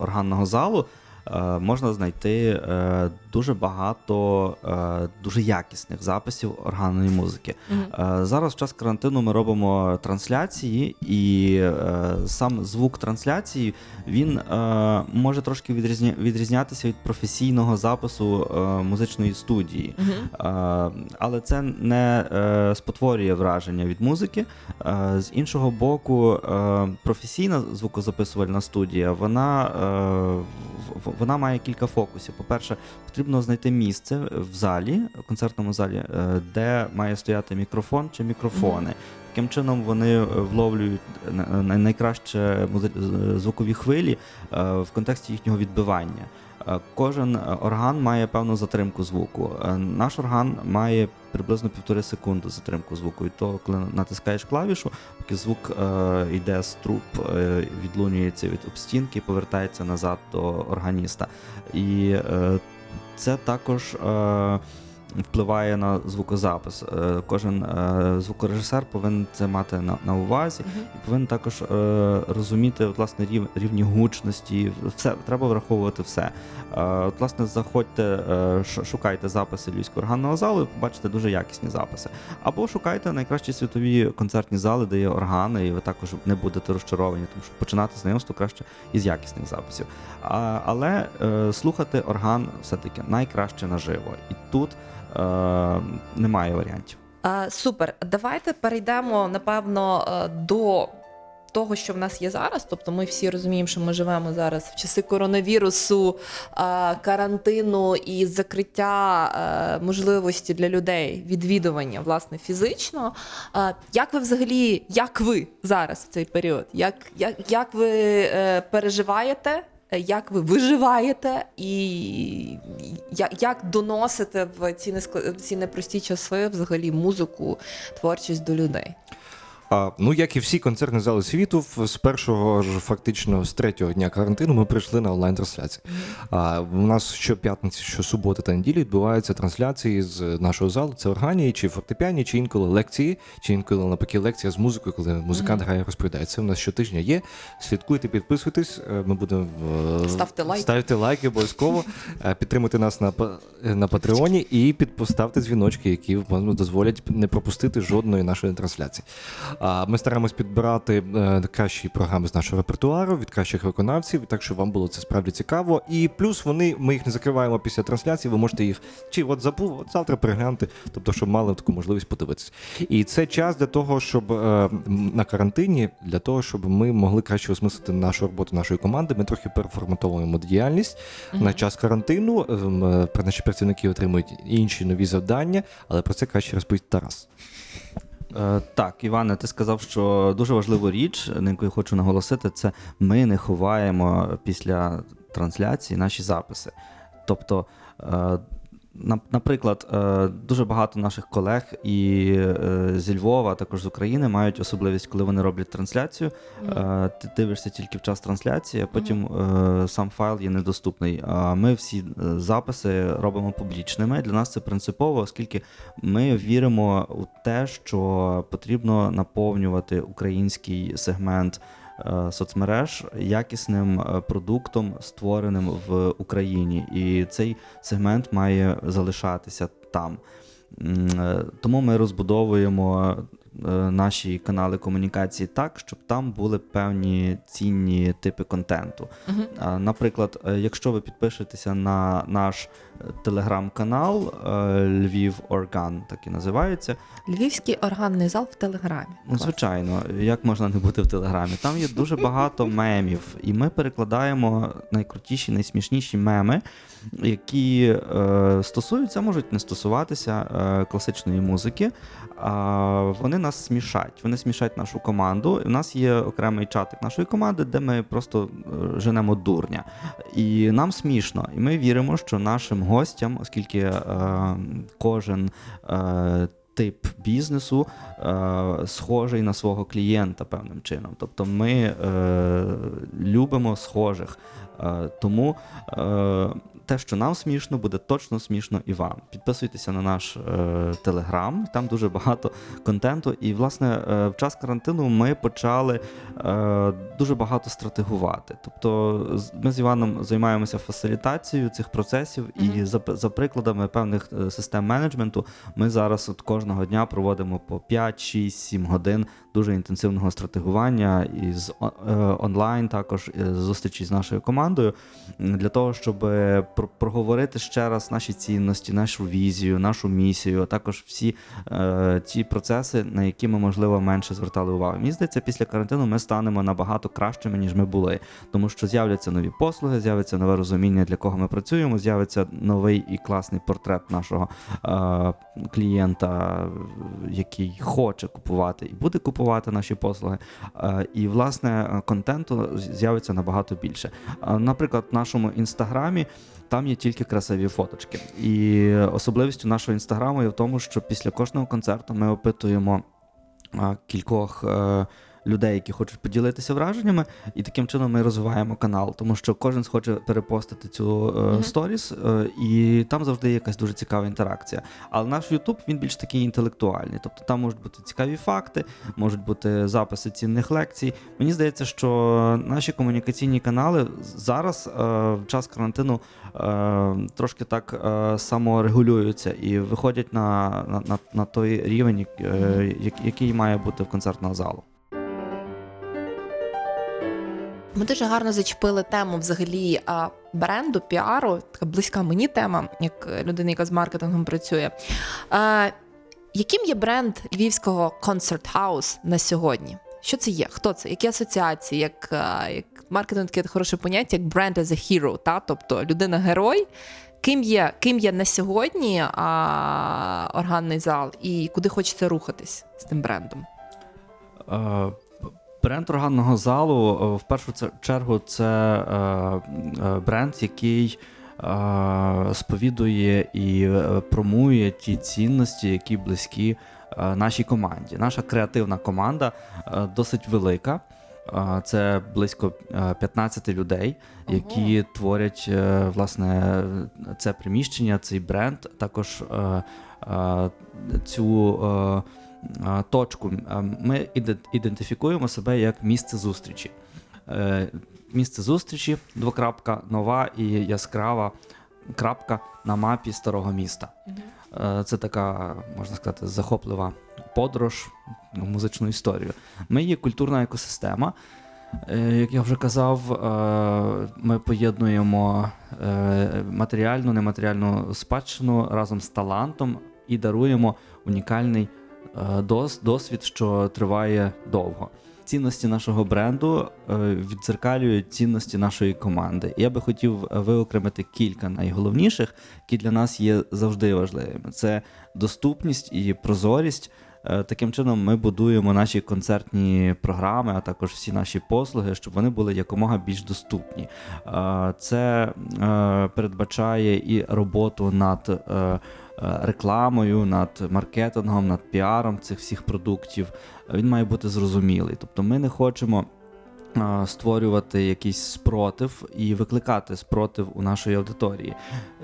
органного залу е, можна знайти е, дуже багато е, дуже якісних записів органної музики. Е, Зараз в час карантину ми робимо трансляції, і е, сам звук трансляції він е, може трошки відрізня... відрізнятися від професійного запису е, музичної студії. Е, але це не е, спотворює враження від музики. Е, з іншого боку, е, професійна звукозаписувальна студія, вона, е, вона має кілька фокусів. По-перше, потрібно знайти місце в залі, в концертному залі, е, де має стояти мікрофон чи мікрофони. Таким чином вони е, вловлюють на- на- найкраще звукові хвилі е, в контексті їхнього відбивання. Кожен орган має певну затримку звуку. Наш орган має приблизно півтори секунди затримку звуку. І то, коли натискаєш клавішу, поки звук йде з труб, відлунюється від обстінки, повертається назад до органіста. І це також. Е, Впливає на звукозапис. Е, Кожен е, звукорежисер повинен це мати на, на увазі і повинен також е, розуміти власне рів, рівні гучності. Все треба враховувати все. От, власне, заходьте, шукайте записи Львівського органного залу, і побачите дуже якісні записи. Або шукайте найкращі світові концертні зали, де є органи, і ви також не будете розчаровані, тому що починати знайомство краще із якісних записів. А, але слухати орган все-таки найкраще наживо. І тут немає варіантів. Супер. Давайте перейдемо напевно е, до. Того, що в нас є зараз, тобто ми всі розуміємо, що ми живемо зараз в часи коронавірусу, е, карантину і закриття е, можливості для людей відвідування власне фізично. Е, Як ви взагалі, як ви зараз в цей період? Як, як, як ви е, переживаєте? Е, Як ви виживаєте, і як, доносите в ці непрості часи взагалі музику, творчість до людей? А, ну, як і всі концертні зали світу, з першого ж фактично з третього дня карантину ми прийшли на онлайн-трансляції. А, у нас щоп'ятниці, щосуботи та неділі відбуваються трансляції з нашого залу. Це органії, чи фортепіані, чи інколи лекції, чи інколи навпаки лекція з музикою, коли музикант грає розповідає. Це у нас щотижня є. Слідкуйте, підписуйтесь. е, Ми будемо е, Ставте лайки. Ставте лайки обов'язково. Е, Підтримуйте нас на, на Патреоні і підпоставте дзвіночки, які вам дозволять не пропустити жодної нашої трансляції. А Ми стараємось підбирати е, кращі програми з нашого репертуару від кращих виконавців, так що вам було це справді цікаво. І плюс вони, ми їх не закриваємо після трансляції. Ви можете їх чи от забув, от завтра переглянути, тобто, щоб мали таку можливість подивитися. І це час для того, щоб е, на карантині, для того, щоб ми могли краще осмислити нашу роботу нашої команди. Ми трохи переформатовуємо діяльність на час карантину. е, Наші працівники отримують інші нові завдання, але про це краще розповість Тарас. Е, Так, Іване, ти сказав, що дуже важливу річ, на яку я хочу наголосити, це ми не ховаємо після трансляції наші записи. Тобто, е, наприклад, е, дуже багато наших колег і е, зі Львова, а також з України, мають особливість, коли вони роблять трансляцію. е, Ти дивишся тільки в час трансляції, а потім сам файл є недоступний. А ми всі записи робимо публічними. Для нас це принципово, оскільки ми віримо у те, що потрібно наповнювати український сегмент соцмереж якісним е, продуктом, створеним в Україні, і цей сегмент має залишатися там. Е, Тому ми розбудовуємо е, наші канали комунікації так, щоб там були певні цінні типи контенту. А, Наприклад, е, якщо ви підпишетеся на наш е, телеграм-канал е, Львів Орган, так і називається. Львівський органний зал в Телеграмі. Ну, звичайно, як можна не бути в телеграмі? Там є дуже багато мемів, і ми перекладаємо найкрутіші, найсмішніші меми, які е, стосуються, можуть не стосуватися е, класичної музики. Вони нас смішать. Вони смішать нашу команду. В нас є окремий чатик нашої команди, де ми просто е, женемо дурня. І нам смішно. І ми віримо, що нашим гостям, оскільки е, кожен. Е, Тип бізнесу е, схожий на свого клієнта певним чином. Тобто ми е, любимо схожих. Е, тому е, те, що нам смішно, буде точно смішно і вам. Підписуйтеся на наш е, телеграм, там дуже багато контенту. І, власне, е, в час карантину ми почали е, дуже багато стратегувати. Тобто, ми з Іваном займаємося фасилітацією цих процесів, і за, за прикладами певних е, систем менеджменту, ми зараз от кожного дня проводимо по 5, 6, 7 годин дуже інтенсивного стратегування із е, онлайн, також е, зустрічі з нашою командою, для того, щоб е, проговорити ще раз наші цінності, нашу візію, нашу місію, а також всі ті процеси, на які ми, можливо, менше звертали увагу. Мені здається, після карантину ми станемо набагато кращими, ніж ми були, тому що з'являться нові послуги, з'явиться нове розуміння, для кого ми працюємо, з'явиться новий і класний портрет нашого клієнта, який хоче купувати і буде купувати наші послуги. Е, І, власне, контенту з'явиться набагато більше. Е, Наприклад, в нашому інстаграмі. Там є тільки красиві фоточки. І особливістю нашого інстаграму є в тому, що після кожного концерту ми опитуємо кількох е, людей, які хочуть поділитися враженнями, і таким чином ми розвиваємо канал, тому що кожен хоче перепостити цю е, сторіс, е, і там завжди є якась дуже цікава інтеракція. Але наш Ютуб він більш такий інтелектуальний, тобто там можуть бути цікаві факти, можуть бути записи цінних лекцій. Мені здається, що наші комунікаційні канали зараз е, в час карантину е, трошки так е, саморегулюються і виходять на, на, на, на той рівень, як- е, який має бути в концертного залу. Ми дуже гарно зачепили тему взагалі бренду, піару. Така близька мені тема, як людина, яка з маркетингом працює. Яким є бренд львівського Concert House на сьогодні? Що це є? Хто це? Які асоціації? Як, як маркетинг таке хороше поняття, як бренд as a hero, та? тобто людина-герой. Ким є, ким є на сьогодні а, органний зал і куди хочеться рухатись з тим брендом? Бренд органного залу е, в першу чергу це е, е, бренд, який сповідує і промує ті цінності, які близькі нашій команді. Наша креативна команда досить велика. Це близько е, 15 людей, які творять е, власне це приміщення, цей бренд. Також цю точку. Ми ідентифікуємо себе як місце зустрічі. Е, Місце зустрічі, двокрапка, нова і яскрава крапка на мапі старого міста. Е, Це така, можна сказати, захоплива подорож в музичну історію. Ми є культурна екосистема. Е, Як я вже казав, ми поєднуємо матеріальну, нематеріальну спадщину разом з талантом і даруємо унікальний досвід, що триває довго. Цінності нашого бренду е, віддзеркалюють цінності нашої команди. Я би хотів виокремити кілька найголовніших, які для нас є завжди важливими. Це доступність і прозорість. Е, Таким чином, ми будуємо наші концертні програми, а також всі наші послуги, щоб вони були якомога більш доступні. Е, Це е, передбачає і роботу над е, е, рекламою, над маркетингом, над піаром цих всіх продуктів. Він має бути зрозумілий. Тобто, ми не хочемо. е, Створювати якийсь спротив і викликати спротив у нашої аудиторії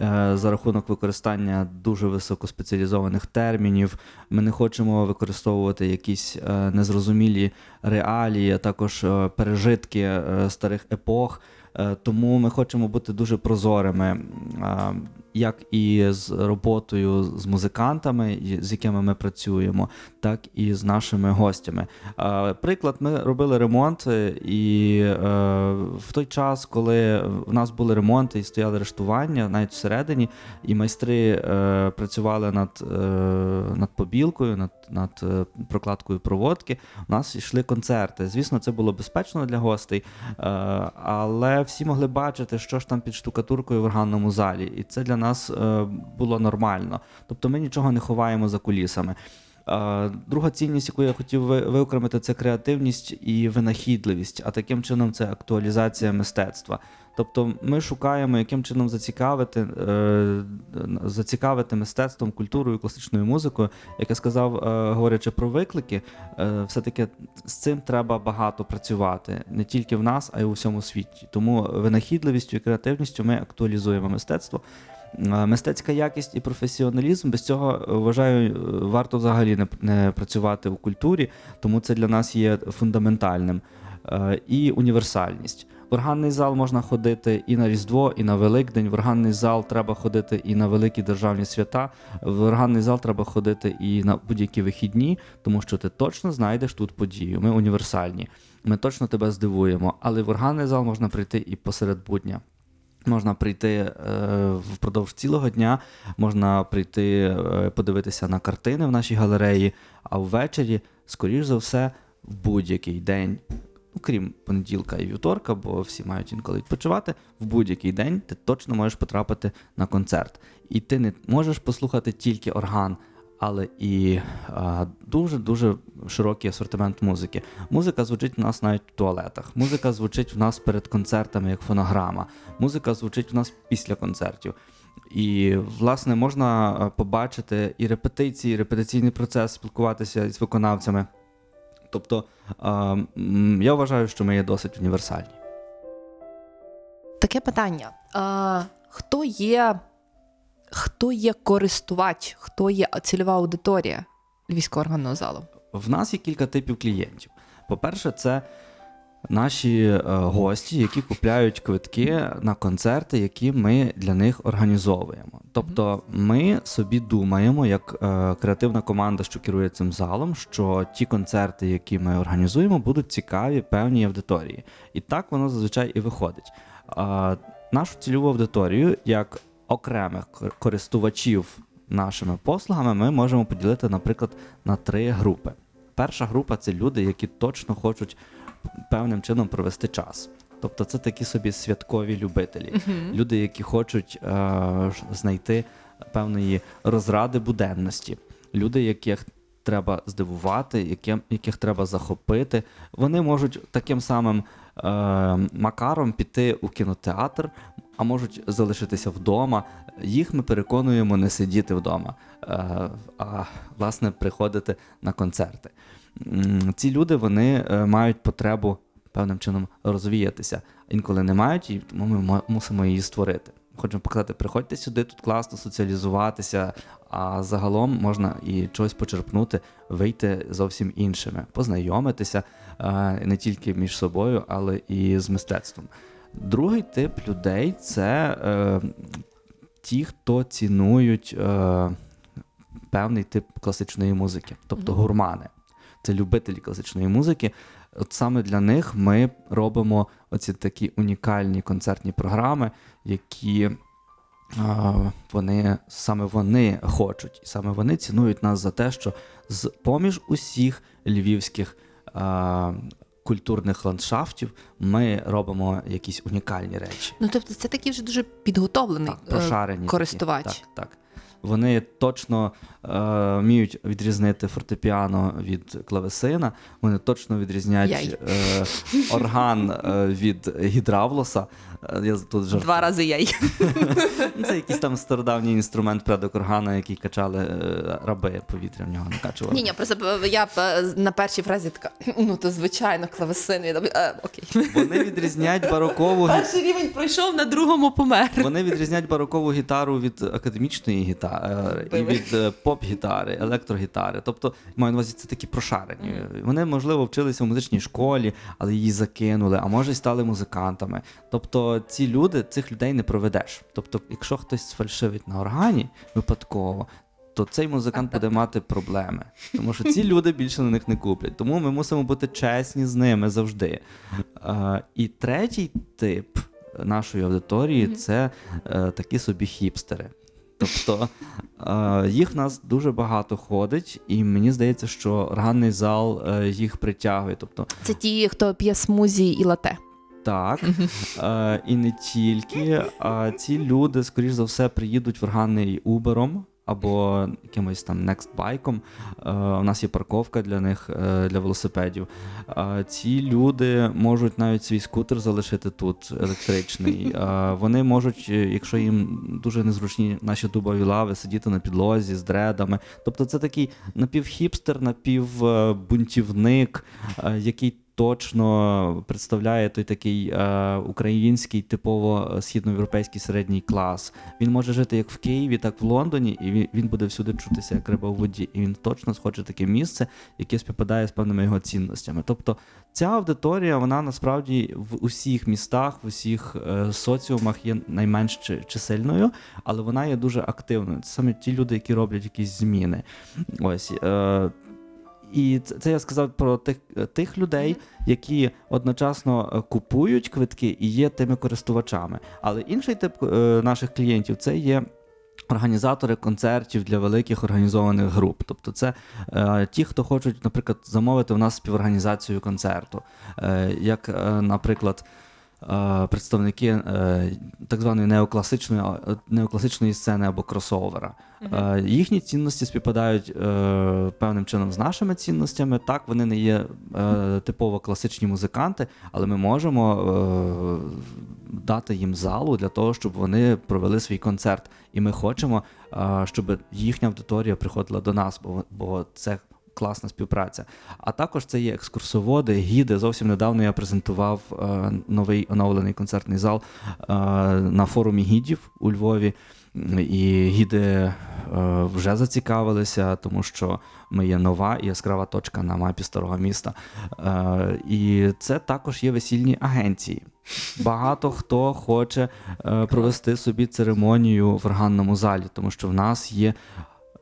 Е, за рахунок використання дуже високоспеціалізованих термінів. Ми не хочемо використовувати якісь е, незрозумілі реалії, а також е, пережитки е, старих епох. Е, Тому ми хочемо бути дуже прозорими, е, як і з роботою з музикантами, з якими ми працюємо, так і з нашими гостями. Приклад, ми робили ремонт, е, і е, в той час, коли в нас були ремонти і стояли рештування, навіть всередині, і майстри е, працювали над, над побілкою, над, над прокладкою проводки. У нас йшли концерти. Звісно, це було безпечно для гостей, але всі могли бачити, що ж там під штукатуркою в органному залі, і це для нас е, було нормально. Тобто ми нічого не ховаємо за кулісами. Е, Друга цінність, яку я хотів виокремити, це креативність і винахідливість, а таким чином це актуалізація мистецтва. Тобто ми шукаємо, яким чином зацікавити, е, зацікавити мистецтвом, культурою, класичною музикою. Як я сказав, говорячи про виклики, все-таки з цим треба багато працювати не тільки в нас, а й у всьому світі. Тому винахідливістю і креативністю ми актуалізуємо мистецтво. Е, Мистецька якість і професіоналізм без цього е, вважаю, е, варто взагалі не, працювати у культурі, тому це для нас є фундаментальним. І універсальність. В органний зал можна ходити і на Різдво, і на Великдень. В органний зал треба ходити і на великі державні свята. В органний зал треба ходити і на будь-які вихідні, тому що ти точно знайдеш тут подію. Ми універсальні. Ми точно тебе здивуємо. Але в органний зал можна прийти і посеред будня. Можна прийти е, впродовж цілого дня, можна прийти е, подивитися на картини в нашій галереї, а ввечері, скоріш за все, в будь-який день, ну, крім понеділка і вівторка, бо всі мають інколи відпочивати, в будь-який день ти точно можеш потрапити на концерт. І ти не можеш послухати тільки орган, але і дуже-дуже широкий асортимент музики. Музика звучить в нас навіть в туалетах. Музика звучить в нас перед концертами як фонограма. Музика звучить в нас після концертів. І, власне, можна побачити і репетиції, і репетиційний процес, спілкуватися з виконавцями. Тобто, я вважаю, що ми є досить універсальні. Таке питання. Хто є хто є користувач, хто є цільова аудиторія Львівського залу? В нас є кілька типів клієнтів. По-перше, це наші е, гості, які купляють квитки на концерти, які ми для них організовуємо. Тобто, ми собі думаємо, як е, креативна команда, що керує цим залом, що ті концерти, які ми організуємо, будуть цікаві певній аудиторії. І так воно зазвичай і виходить. Е, нашу цільову аудиторію, як окремих користувачів нашими послугами, ми можемо поділити, наприклад, на три групи. Перша група це люди, які точно хочуть певним чином провести час. Тобто це такі собі святкові любителі, люди, які хочуть е, знайти певної розради буденності, люди, яких треба здивувати, яким, яких треба захопити. Вони можуть таким самим е, макаром піти у кінотеатр, а можуть залишитися вдома. Їх ми переконуємо не сидіти вдома, е, а власне приходити на концерти. Ці люди вони е, мають потребу певним чином розвіятися. Інколи не мають, і тому ми мусимо її створити. Хочемо показати, приходьте сюди, тут класно соціалізуватися, а загалом можна і чогось почерпнути, вийти зовсім іншими, познайомитися е, не тільки між собою, але і з мистецтвом. Другий тип людей це е, ті, хто цінують е, певний тип класичної музики, тобто Мгм. гурмани. Це любителі класичної музики. От саме для них ми робимо оці такі унікальні концертні програми, які а, вони саме вони хочуть, і саме вони цінують нас за те, що з поміж усіх львівських а, культурних ландшафтів ми робимо якісь унікальні речі. Ну тобто, це такий вже дуже підготовлений Так, е, прошарені такі. користувач. Так, так. Вони точно е, вміють відрізнити фортепіано від клавесина, вони точно відрізняють е, орган е, від гідравлоса. Е, Я тут жартую. Два рази яй. Ну, Це якийсь там стародавній інструмент предок органа, який качали е, раби повітря в нього накачували. Ні, ні, просто я е, на першій фразі така, ну то звичайно, клавесин. Е, окей. Вони відрізняють барокову Перший рівень пройшов, на другому помер. Вони відрізняють барокову гітару від академічної гітари і від е, поп-гітари, електрогітари. Тобто, маю на увазі, це такі прошарені. Вони, можливо, вчилися в музичній школі, але її закинули, а може й стали музикантами. Тобто, ці люди, цих людей не проведеш. Тобто, якщо хтось сфальшивить на органі випадково. То цей музикант буде мати проблеми, тому що ці люди більше на них не куплять. Тому ми мусимо бути чесні з ними завжди. Е, і третій тип нашої аудиторії це е, такі собі хіпстери. Тобто е, їх в нас дуже багато ходить, і мені здається, що органний зал е, їх притягує. Тобто, Це ті, хто п'є смузі і лате. так, е, і не тільки. А ці люди, скоріш за все, приїдуть в органний Убером. Або якимось там некстбайком. Е, у нас є парковка для них е, для велосипедів. Е, ці люди можуть навіть свій скутер залишити тут електричний. Вони можуть, якщо їм дуже незручні наші дубові лави, сидіти на підлозі з дредами. Тобто, це такий напівхіпстер, напівбунтівник, який точно представляє той такий е, український типово е, східноєвропейський середній клас. Він може жити як в Києві, так в Лондоні, і він, він буде всюди чутися як риба в воді. І він точно схоче таке місце, яке співпадає з певними його цінностями. Тобто ця аудиторія, вона насправді в усіх містах, в усіх е, соціумах є найменш чисельною, але вона є дуже активною. Це саме ті люди, які роблять якісь зміни. Ось. Е, і це, це я сказав про тих, е, тих людей, які одночасно е, купують квитки і є тими користувачами. Але інший тип е, наших клієнтів це є. Організатори концертів для великих організованих груп. Тобто, це е, ті, хто хочуть, наприклад, замовити у нас співорганізацію концерту. Е, як, е, наприклад, представники е, так званої неокласичної, е, неокласичної сцени або кросовера. Е, їхні цінності співпадають е, певним чином з нашими цінностями. Так, вони не є е, типово класичні музиканти, але ми можемо е, дати їм залу для того, щоб вони провели свій концерт. І ми хочемо, е, щоб їхня аудиторія приходила до нас, бо це. Класна співпраця. А також це є екскурсоводи, гіди. Зовсім недавно я презентував е, новий оновлений концертний зал е, на форумі гідів у Львові. І гіди е, вже зацікавилися, тому що ми є нова і яскрава точка на мапі старого міста. І це також є весільні агенції. Багато хто хоче провести собі церемонію в органному залі, тому що в нас є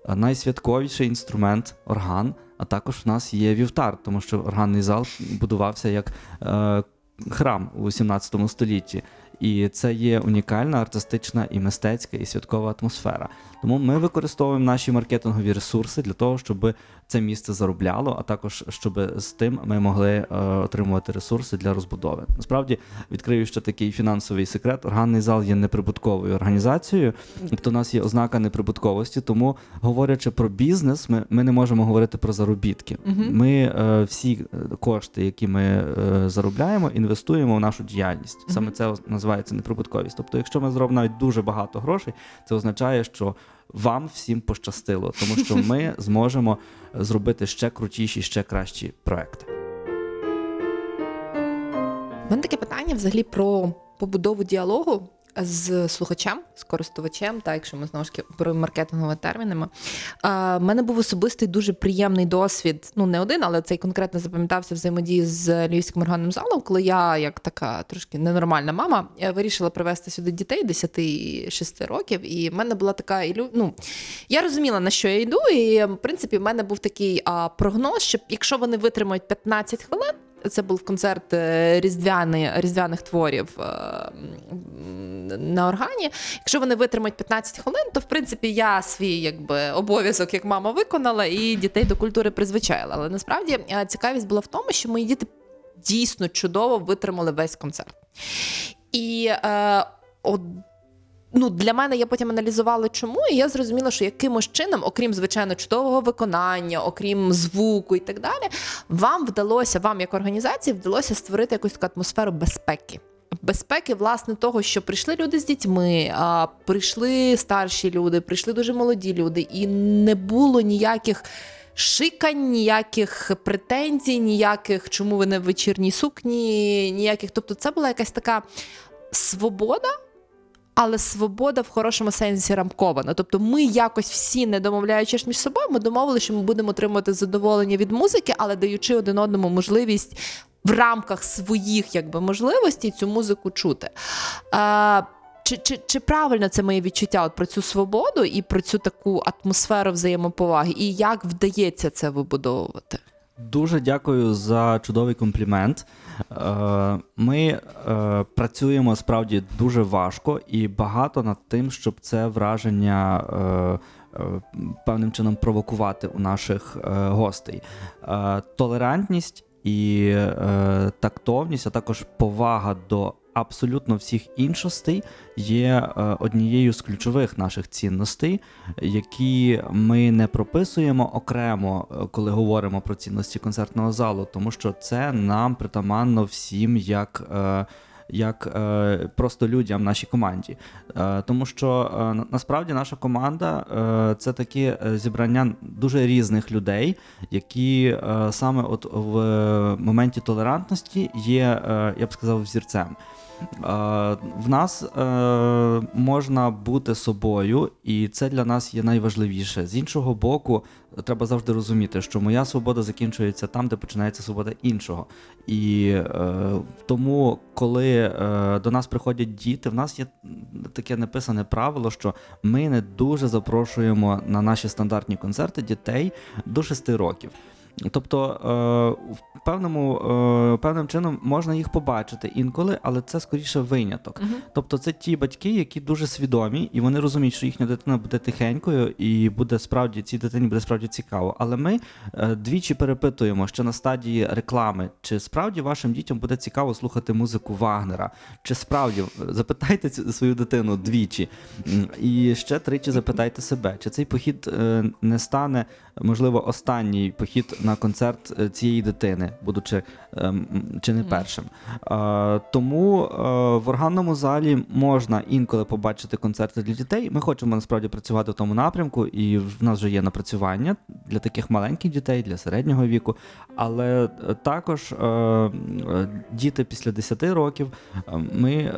найсвятковіший інструмент орган, а також в нас є вівтар, тому що органний зал будувався як е, храм у 17 столітті. І це є унікальна артистична і мистецька і святкова атмосфера. Тому ми використовуємо наші маркетингові ресурси для того, щоб це місце заробляло, а також щоб з тим ми могли е, отримувати ресурси для розбудови. Насправді відкрию ще такий фінансовий секрет. Органний зал є неприбутковою організацією, тобто у нас є ознака неприбутковості. Тому говорячи про бізнес, ми, ми не можемо говорити про заробітки. Ми е, всі е, кошти, які ми заробляємо, інвестуємо в нашу діяльність. Саме це називається неприбутковість. Тобто, якщо ми зробимо навіть дуже багато грошей, це означає, що вам всім пощастило, тому що ми зможемо зробити ще крутіші, ще кращі проекти. У мене таке питання взагалі про побудову діалогу з слухачем, з користувачем, так, якщо ми знову ж таки оперуємо маркетинговими термінами. У мене був особистий дуже приємний досвід. Ну, не один, але цей конкретно запам'ятався взаємодії з Львівським органним залом, коли я, як така трошки ненормальна мама, вирішила привезти сюди дітей 10-6 років. І в мене була така ілю... ну, Я розуміла, на що я йду, і в принципі в мене був такий а, прогноз, що якщо вони витримають 15 хвилин. Це був концерт е, різдвяний, різдвяних творів е, на органі. Якщо вони витримають 15 хвилин, то в принципі я свій якби обов'язок як мама виконала і дітей до культури призвичайла. Але насправді е, цікавість була в тому, що мої діти дійсно чудово витримали весь концерт. І е, ну, для мене я потім аналізувала, чому, і я зрозуміла, що якимось чином, окрім звичайно чудового виконання, окрім звуку і так далі, вам вдалося, вам як організації, вдалося створити якусь таку атмосферу безпеки. Безпеки, власне, того, що прийшли люди з дітьми, а прийшли старші люди, прийшли дуже молоді люди, і не було ніяких шикань, ніяких претензій, ніяких, чому ви не в вечірній сукні, ніяких. Тобто, це була якась така свобода. Але свобода в хорошому сенсі рамкована. Тобто, ми якось всі, не домовляючись між собою, ми домовили, що ми будемо отримувати задоволення від музики, але даючи один одному можливість в рамках своїх якби, можливостей цю музику чути. А, чи, чи, чи правильно це моє відчуття от про цю свободу і про цю таку атмосферу взаємоповаги? І як вдається це вибудовувати? Дуже дякую за чудовий комплімент. Е, Ми е, працюємо справді дуже важко і багато над тим, щоб це враження е, певним чином провокувати у наших гостей. Толерантність і тактовність, а також повага до абсолютно всіх іншостей є е, однією з ключових наших цінностей, які ми не прописуємо окремо, е, коли говоримо про цінності концертного залу, тому що це нам притаманно всім як. е, Як е, просто людям в нашій команді. Е, тому що е, насправді наша команда е, це таке зібрання дуже різних людей, які е, саме от в моменті толерантності є, е, я б сказав, взірцем. Е, В нас е, можна бути собою, і це для нас є найважливіше. З іншого боку, треба завжди розуміти, що моя свобода закінчується там, де починається свобода іншого. І е, тому, коли до нас приходять діти, в нас є таке неписане правило, що ми не дуже запрошуємо на наші стандартні концерти дітей до 6 років. Тобто, е, в певному, е, певним чином можна їх побачити інколи, але це скоріше виняток. Тобто, це ті батьки, які дуже свідомі, і вони розуміють, що їхня дитина буде тихенькою, і буде справді цій дитині буде справді цікаво. Але ми е, двічі перепитуємо ще на стадії реклами, чи справді вашим дітям буде цікаво слухати музику Вагнера, чи справді запитайте свою дитину двічі, і ще тричі запитайте себе, чи цей похід не стане можливо останній похід на концерт е, цієї дитини, будучи ем, чи не першим. Тому е, в органному залі можна інколи побачити концерти для дітей. Ми хочемо насправді працювати в тому напрямку, і в нас вже є напрацювання для таких маленьких дітей, для середнього віку. Але е, також діти після 10 років е, ми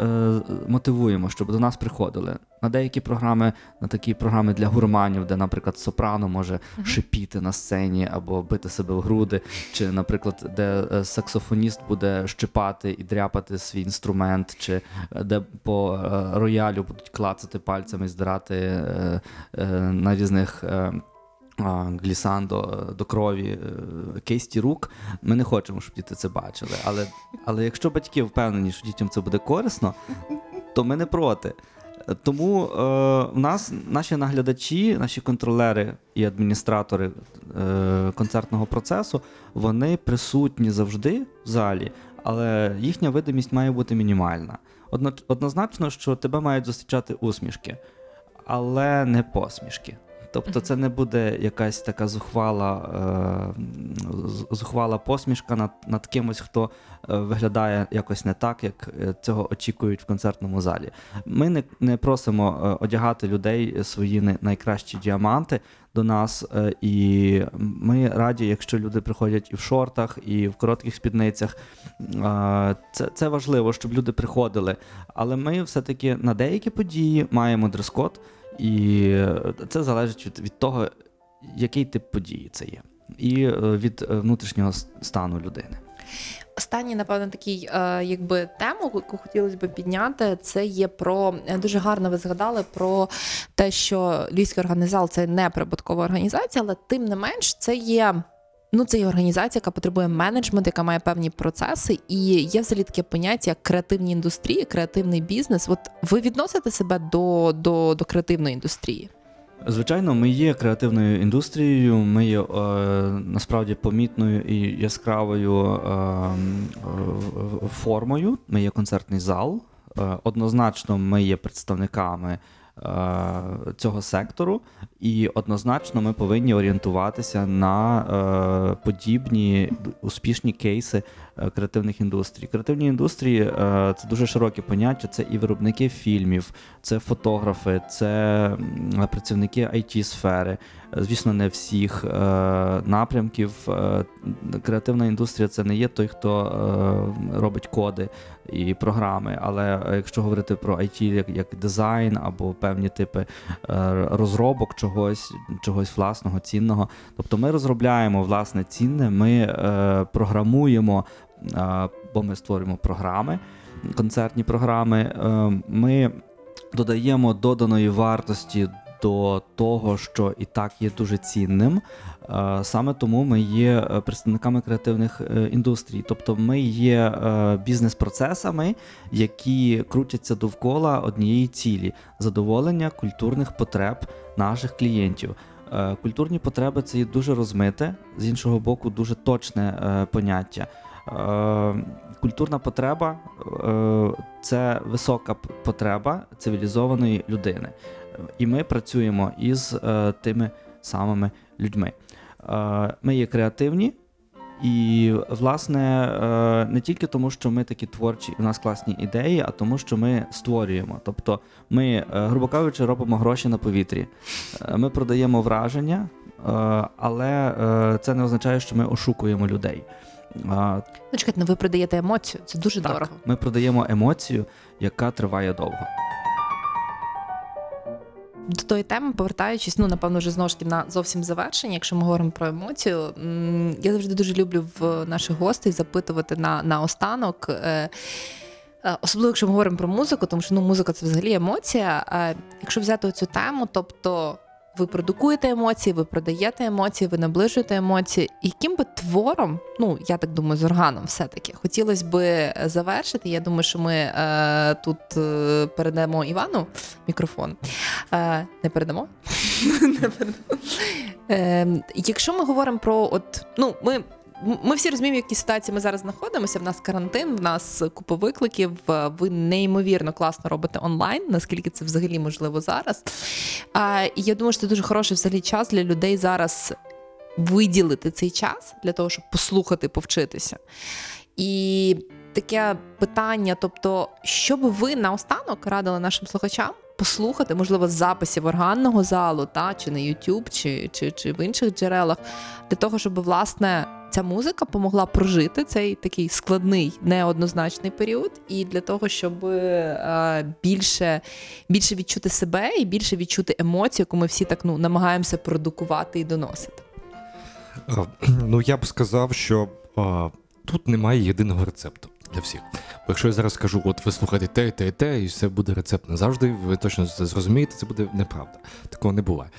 мотивуємо, щоб до нас приходили. На деякі програми, на такі програми для гурманів, де, наприклад, сопрано може шипіти на сцені або бити себе в груди, чи, наприклад, де е, саксофоніст буде щипати і дряпати свій інструмент, чи е, де по е, роялю будуть клацати пальцями, здирати на різних. глісандо до крові кисті рук. Ми не хочемо, щоб діти це бачили. Але, але якщо батьки впевнені, що дітям це буде корисно, то ми не проти. Тому е, в нас наші наглядачі, наші контролери і адміністратори е, концертного процесу, вони присутні завжди в залі, але їхня видимість має бути мінімальна. Одно, однозначно, що тебе мають зустрічати усмішки, але не посмішки. Тобто, це не буде якась така зухвала, е, зухвала посмішка над, над кимось, хто е, виглядає якось не так, як е, цього очікують в концертному залі. Ми не, не просимо е, одягати людей свої най- найкращі діаманти до нас, е, і ми раді, якщо люди приходять і в шортах, і в коротких спідницях. Е, Це, це важливо, щоб люди приходили. Але ми все-таки на деякі події маємо дрес-код, і це залежить від, від того, який тип події це є, і е, від е, внутрішнього стану людини. Останній, напевно, такий, е, якби тему, яку хотілося б підняти, це є про дуже гарно. Ви згадали про те, що Львівський організал це не прибуткова організація, але тим не менш, це є. Ну, це є організація, яка потребує менеджменту, яка має певні процеси, і є взагалі таке поняття як креативні індустрії, креативний бізнес. От ви відносите себе до, до, до креативної індустрії? Звичайно, ми є креативною індустрією, ми є е, насправді помітною і яскравою е, е, формою. Ми є концертний зал. Е, однозначно, ми є представниками цього сектору, і однозначно ми повинні орієнтуватися на е, подібні успішні кейси е, креативних індустрій. Креативні індустрії е, це дуже широке поняття. Це і виробники фільмів, це фотографи, це працівники it сфери Звісно, не всіх е, напрямків. Е, креативна індустрія це не є той, хто е, робить коди і програми. Але е, якщо говорити про IT як, як дизайн або певні типи е, розробок чогось, чогось власного, цінного, тобто ми розробляємо власне цінне, ми е, програмуємо, е, бо ми створюємо програми, концертні програми. Е, ми додаємо доданої вартості до того, що і так є дуже цінним. Е, Саме тому ми є е, представниками креативних індустрій, тобто ми є бізнес-процесами, які крутяться довкола однієї цілі задоволення культурних потреб наших клієнтів. Культурні потреби це є дуже розмите, з іншого боку, дуже точне поняття. Е, Культурна потреба е, це висока потреба цивілізованої людини. І ми працюємо із е, тими самими людьми. Ми є креативні, і, власне, не тільки тому, що ми такі творчі, в нас класні ідеї, а тому, що ми створюємо. Тобто, ми, грубо кажучи, робимо гроші на повітрі. Ми продаємо враження, але це не означає, що ми ошукуємо людей. Е, Ну, чекайте, ну ви продаєте емоцію, це дуже так, дорого. Ми продаємо емоцію, яка триває довго. До тої теми, повертаючись, ну напевно, вже знову ж таки на зовсім завершення, якщо ми говоримо про емоцію, я завжди дуже люблю в наших гостей запитувати на, на останок. е, е, Особливо, якщо ми говоримо про музику, тому що ну, музика це взагалі емоція. Е, Якщо взяти цю тему, тобто ви продукуєте емоції, ви продаєте емоції, ви наближуєте емоції. Яким би твором, ну я так думаю, з органом все-таки хотілося би завершити. Я думаю, що ми е, тут е, передамо Івану мікрофон. Е, не передамо? не передамо. Е, якщо ми говоримо про от, ну, ми. Ми всі розуміємо, в якій ситуації ми зараз знаходимося. В нас карантин, в нас купа викликів. е, Ви неймовірно класно робите онлайн, наскільки це взагалі можливо зараз. І я думаю, що це дуже хороший взагалі час для людей зараз виділити цей час для того, щоб послухати, повчитися. І таке питання: тобто, що би ви наостанок радили нашим слухачам послухати, можливо, записів органного залу, та, чи на YouTube, чи, чи, чи в інших джерелах, для того, щоб власне. Ця музика допомогла прожити цей такий складний, неоднозначний період, і для того, щоб е, більше, більше відчути себе і більше відчути емоцію, яку ми всі так ну намагаємося продукувати і доносити. Е, Ну, я б сказав, що а, тут немає єдиного рецепту для всіх. Бо якщо я зараз скажу, от ви слухаєте те, те, те, і все буде рецепт назавжди, ви точно це зрозумієте, це буде неправда. Такого не буває.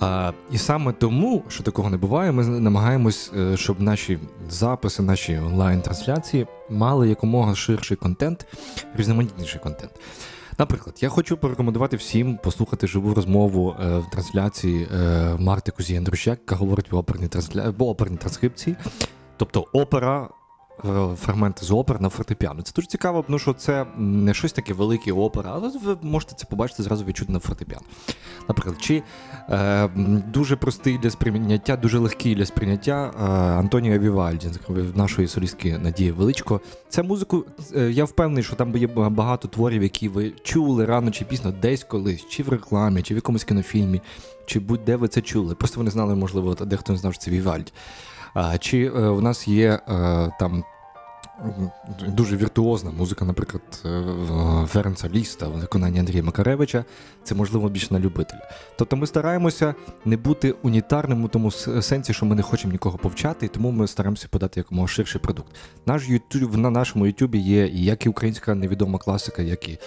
А, і саме тому, що такого не буває, ми намагаємось, е, щоб наші записи, наші онлайн-трансляції мали якомога ширший контент, різноманітніший контент. Наприклад, я хочу порекомендувати всім послухати живу розмову е, в трансляції е, Марти Кузі Андрущак, яка говорить в оперній, трансля... в оперній транскрипції. Тобто опера фрагменти з опер на фортепіано. Це дуже цікаво, тому що це не щось таке велике опера, але ви можете це побачити зразу відчути на фортепіано. Наприклад, чи е, дуже простий для сприйняття, дуже легкий для сприйняття е, Антоніо Вівальді, нашої солістки Надії Величко. Ця музику, е, я впевнений, що там є багато творів, які ви чули рано чи пізно, десь колись, чи в рекламі, чи в якомусь кінофільмі, чи будь-де ви це чули. Просто ви не знали, можливо, дехто не знав, що це Вівальді. А, Чи е, у нас є е, там дуже віртуозна музика, наприклад, е, в- Ференца Ліста в виконанні Андрія Макаревича, це можливо більш на любителя. Тобто ми стараємося не бути унітарним у тому сенсі, що ми не хочемо нікого повчати, і тому ми стараємося подати якомога ширший продукт. Наш YouTube, на нашому Ютубі є як і українська невідома класика, як і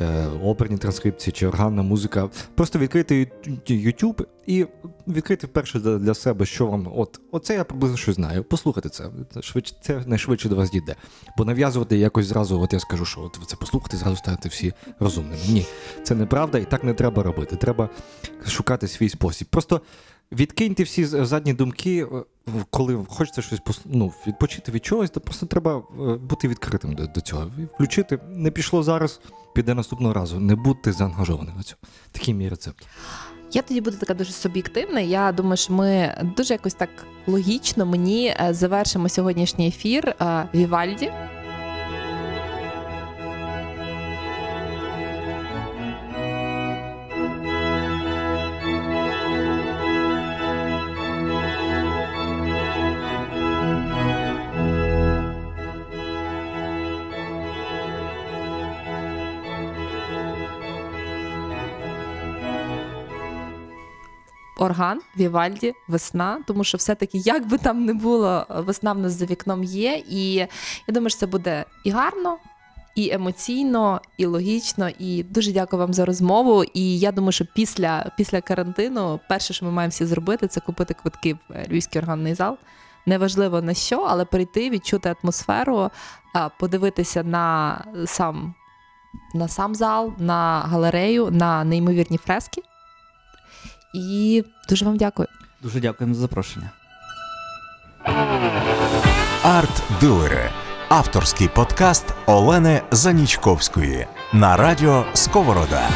е, оперні транскрипції чи органна музика. Просто відкрити YouTube і відкрити перше для себе, що вам. От, оце я приблизно щось знаю. Послухайте це. Швидше це найшвидше до вас дійде. Бо нав'язувати якось зразу, от я скажу, що от це послухайте, зразу станете всі розумними. Ні, це неправда, і так не треба робити. Треба шукати свій спосіб. Просто відкиньте всі задні думки, е, коли хочеться щось ну, відпочити від чогось, то просто треба е, бути відкритим до, до цього. Включити не пішло зараз, піде наступного разу. Не будьте заангажованим на цьому. Такий мій рецепт. Я тоді буду така дуже суб'єктивна. Я думаю, що ми дуже якось так логічно мені е, завершимо сьогоднішній ефір е, Вівальді. Орган, Вівальді, весна, тому що все-таки, як би там не було, весна в нас за вікном є. І я думаю, що це буде і гарно, і емоційно, і логічно. І дуже дякую вам за розмову. І я думаю, що після, після карантину перше, що ми маємо всі зробити, це купити квитки в Львівський органний зал. Неважливо на що, але прийти, відчути атмосферу, подивитися на сам, на сам зал, на галерею, на неймовірні фрески. І дуже вам дякую. Дуже дякуємо за запрошення. Арт-дилери. Авторський подкаст Олени Занічковської на радіо Сковорода.